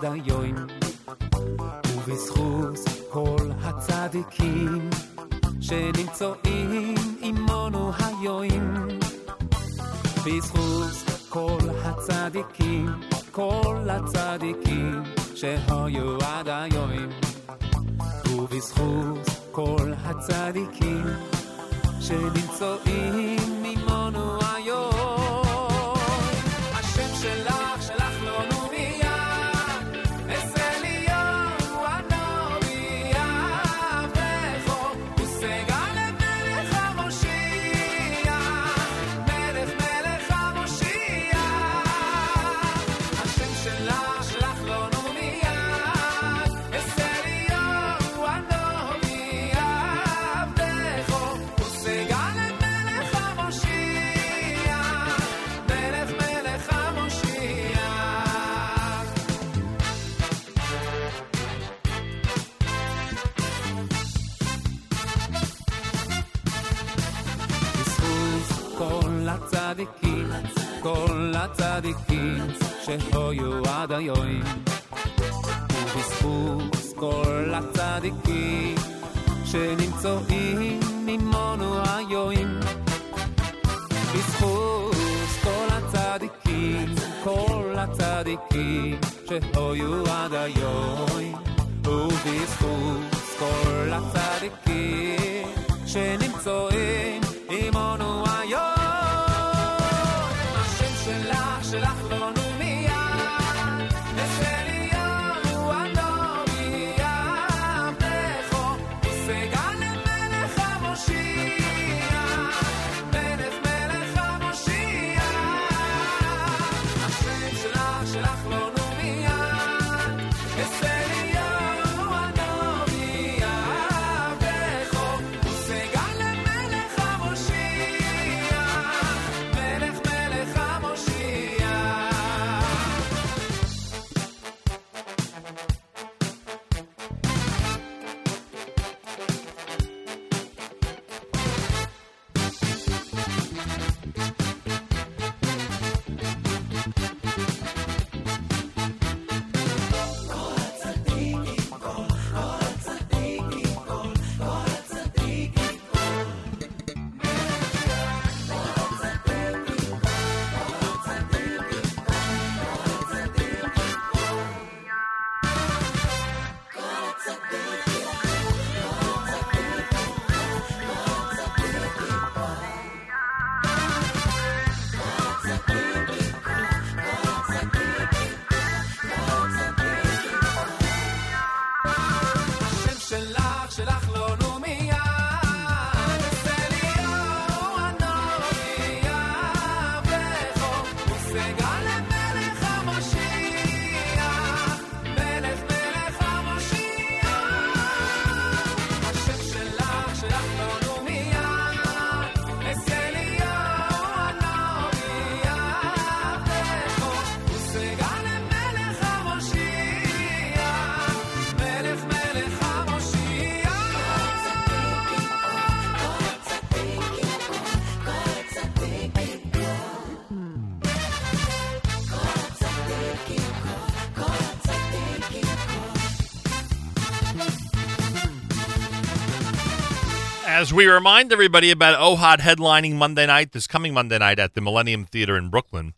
当有一 As we remind everybody about Ohad headlining Monday night, this coming Monday night at the Millennium Theater in Brooklyn.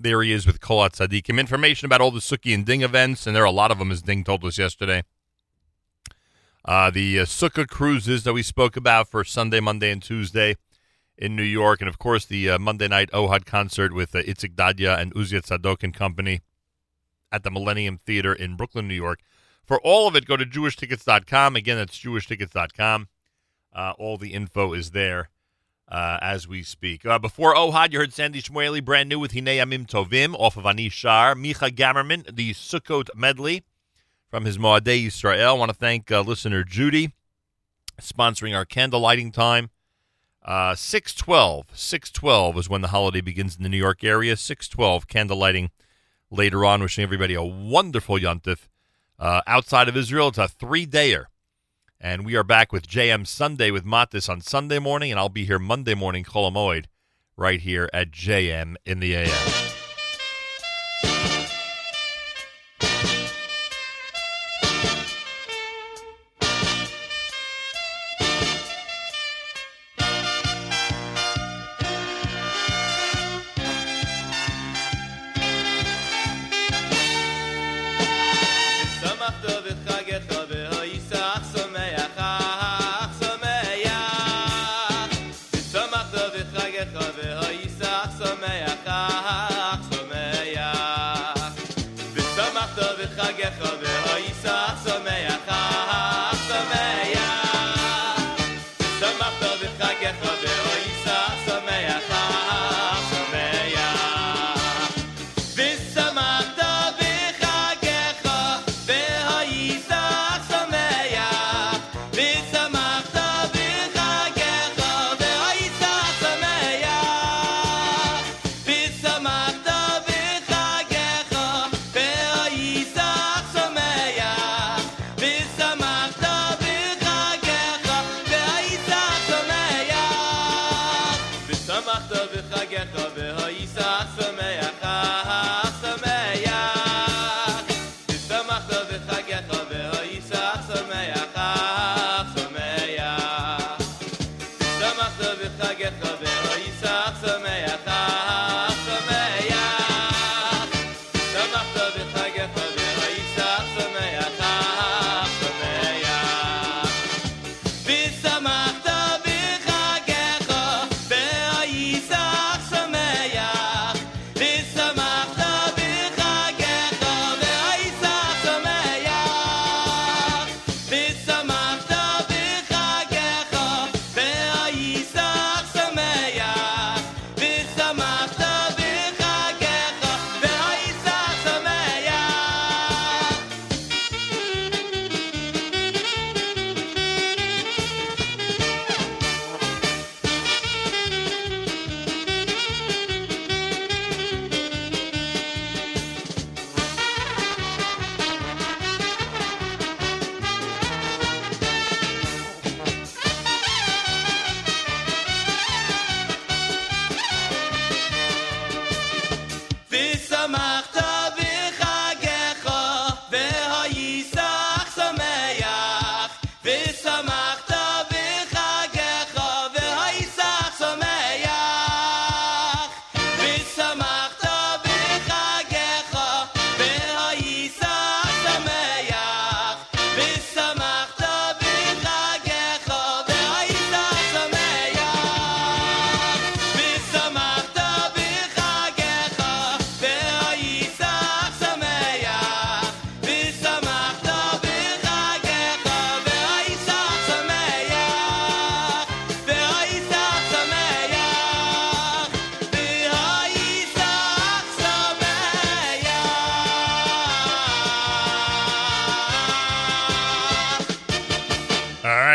There he is with Kolat Tzadikim. Information about all the Sukkah and Ding events, and there are a lot of them, as Ding told us yesterday. Uh, the uh, Sukkah cruises that we spoke about for Sunday, Monday, and Tuesday in New York, and of course the uh, Monday night Ohad concert with uh, Itzik Dadya and Uzia Tzadok and Company at the Millennium Theater in Brooklyn, New York. For all of it, go to jewishtickets.com. Again, that's jewishtickets.com. Uh, all the info is there uh, as we speak. Uh, before Ohad, you heard Sandy Shmueli, brand new with Hinei Amim Tovim off of Ani Shar. Micha Gamerman, the Sukkot medley from his Moadei Yisrael. I want to thank uh, listener Judy sponsoring our candle lighting time. Uh, 612. 612 is when the holiday begins in the New York area. 612 candle lighting later on. Wishing everybody a wonderful Yontif. Uh, outside of Israel, it's a three-dayer. And we are back with JM Sunday with Matis on Sunday morning, and I'll be here Monday morning, Chol HaMoed, right here at JM in the AM.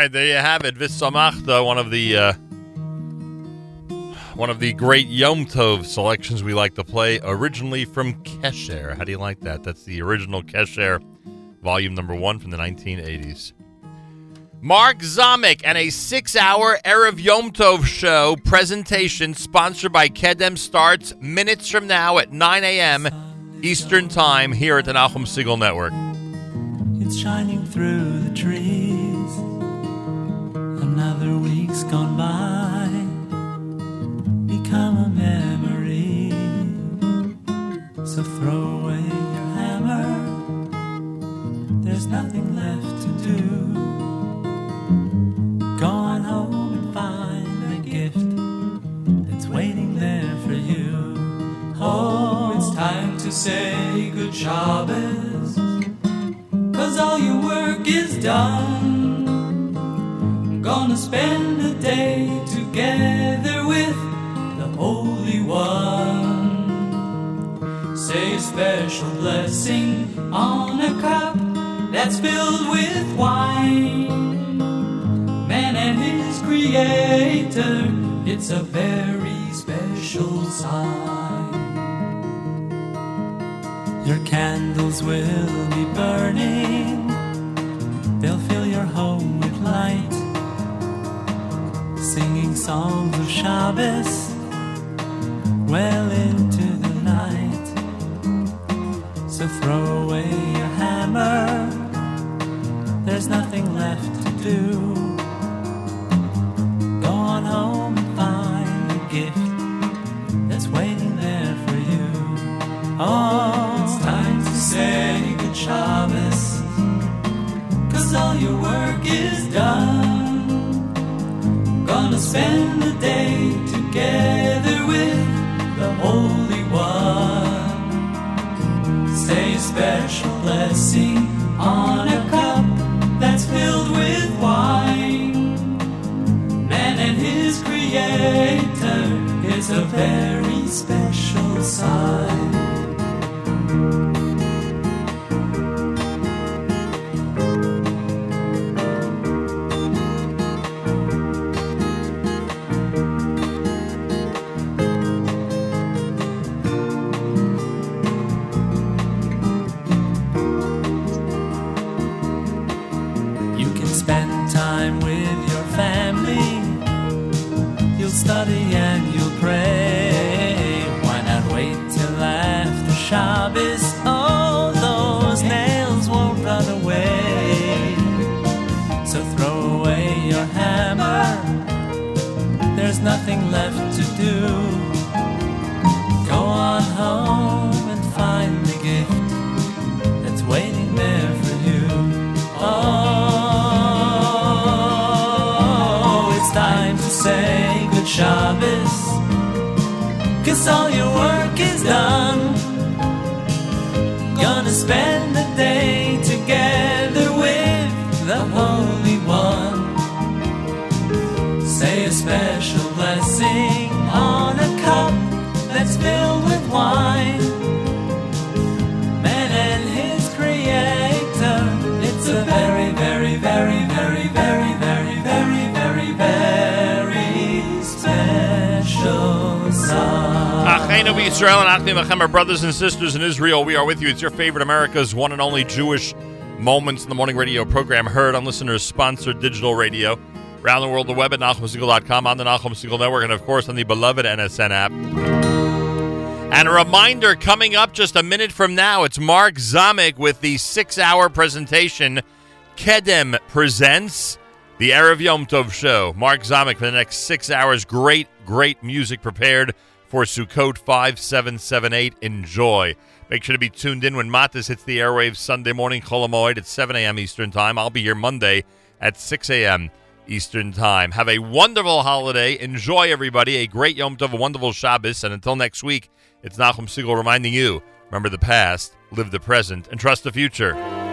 Right, there you have it. Vis Samachta, one of the uh, one of the great Yom Tov selections we like to play, originally from Kesher. How do you like that? That's the original Kesher, volume number one from the 1980s. Mark Zamek and a six-hour Erev Yom Tov show presentation sponsored by Kedem starts minutes from now at 9 a.m. Eastern Time here at the Nachum Segal Network. It's shining through the trees. Another week's gone by. Become a memory. So throw away your hammer. There's nothing left to do. Go on home and find a gift that's waiting there for you. Oh, it's time to say good Shabbos. Cause all your work is done. Gonna spend a day together with the Holy One. Say a special blessing on a cup that's filled with wine. Man and his creator, it's a very special sign. Your candles will be burning, songs of Shabbos well into the night. So throw away your hammer, there's nothing left to do. Go on home and find a gift that's waiting there for you. Oh, it's time to say good Shabbos. Cause all your work is done. Gonna spend the day together with the Holy One. Say a special blessing on a cup that's filled with wine. Man and his creator is a very special sign. All your work is done. Gonna spend the day together with the Holy One. Say a special blessing on a cup that's filled with wine. Achenu Israel and Achim Achem, our brothers and sisters in Israel, we are with you. It's your favorite America's one and only Jewish Moments in the Morning radio program, heard on listeners sponsored digital radio. Around the world, the web at NachumSegal.com, on the Nachum Segal Network, and of course on the beloved NSN app. And a reminder coming up just a minute from now, it's Mark Zamek with the six hour presentation. Kedem presents the Erev Yom Tov show. Mark Zamek for the next six hours. Great, great music prepared for Sukkot 5778. Enjoy. Make sure to be tuned in when Matis hits the airwaves Sunday morning, Chol HaMoed at 7 a.m. Eastern Time. I'll be here Monday at 6 a.m. Eastern Time. Have a wonderful holiday. Enjoy, everybody. A great Yom Tov, a wonderful Shabbos. And until next week, it's Nachum Segal reminding you remember the past, live the present, and trust the future.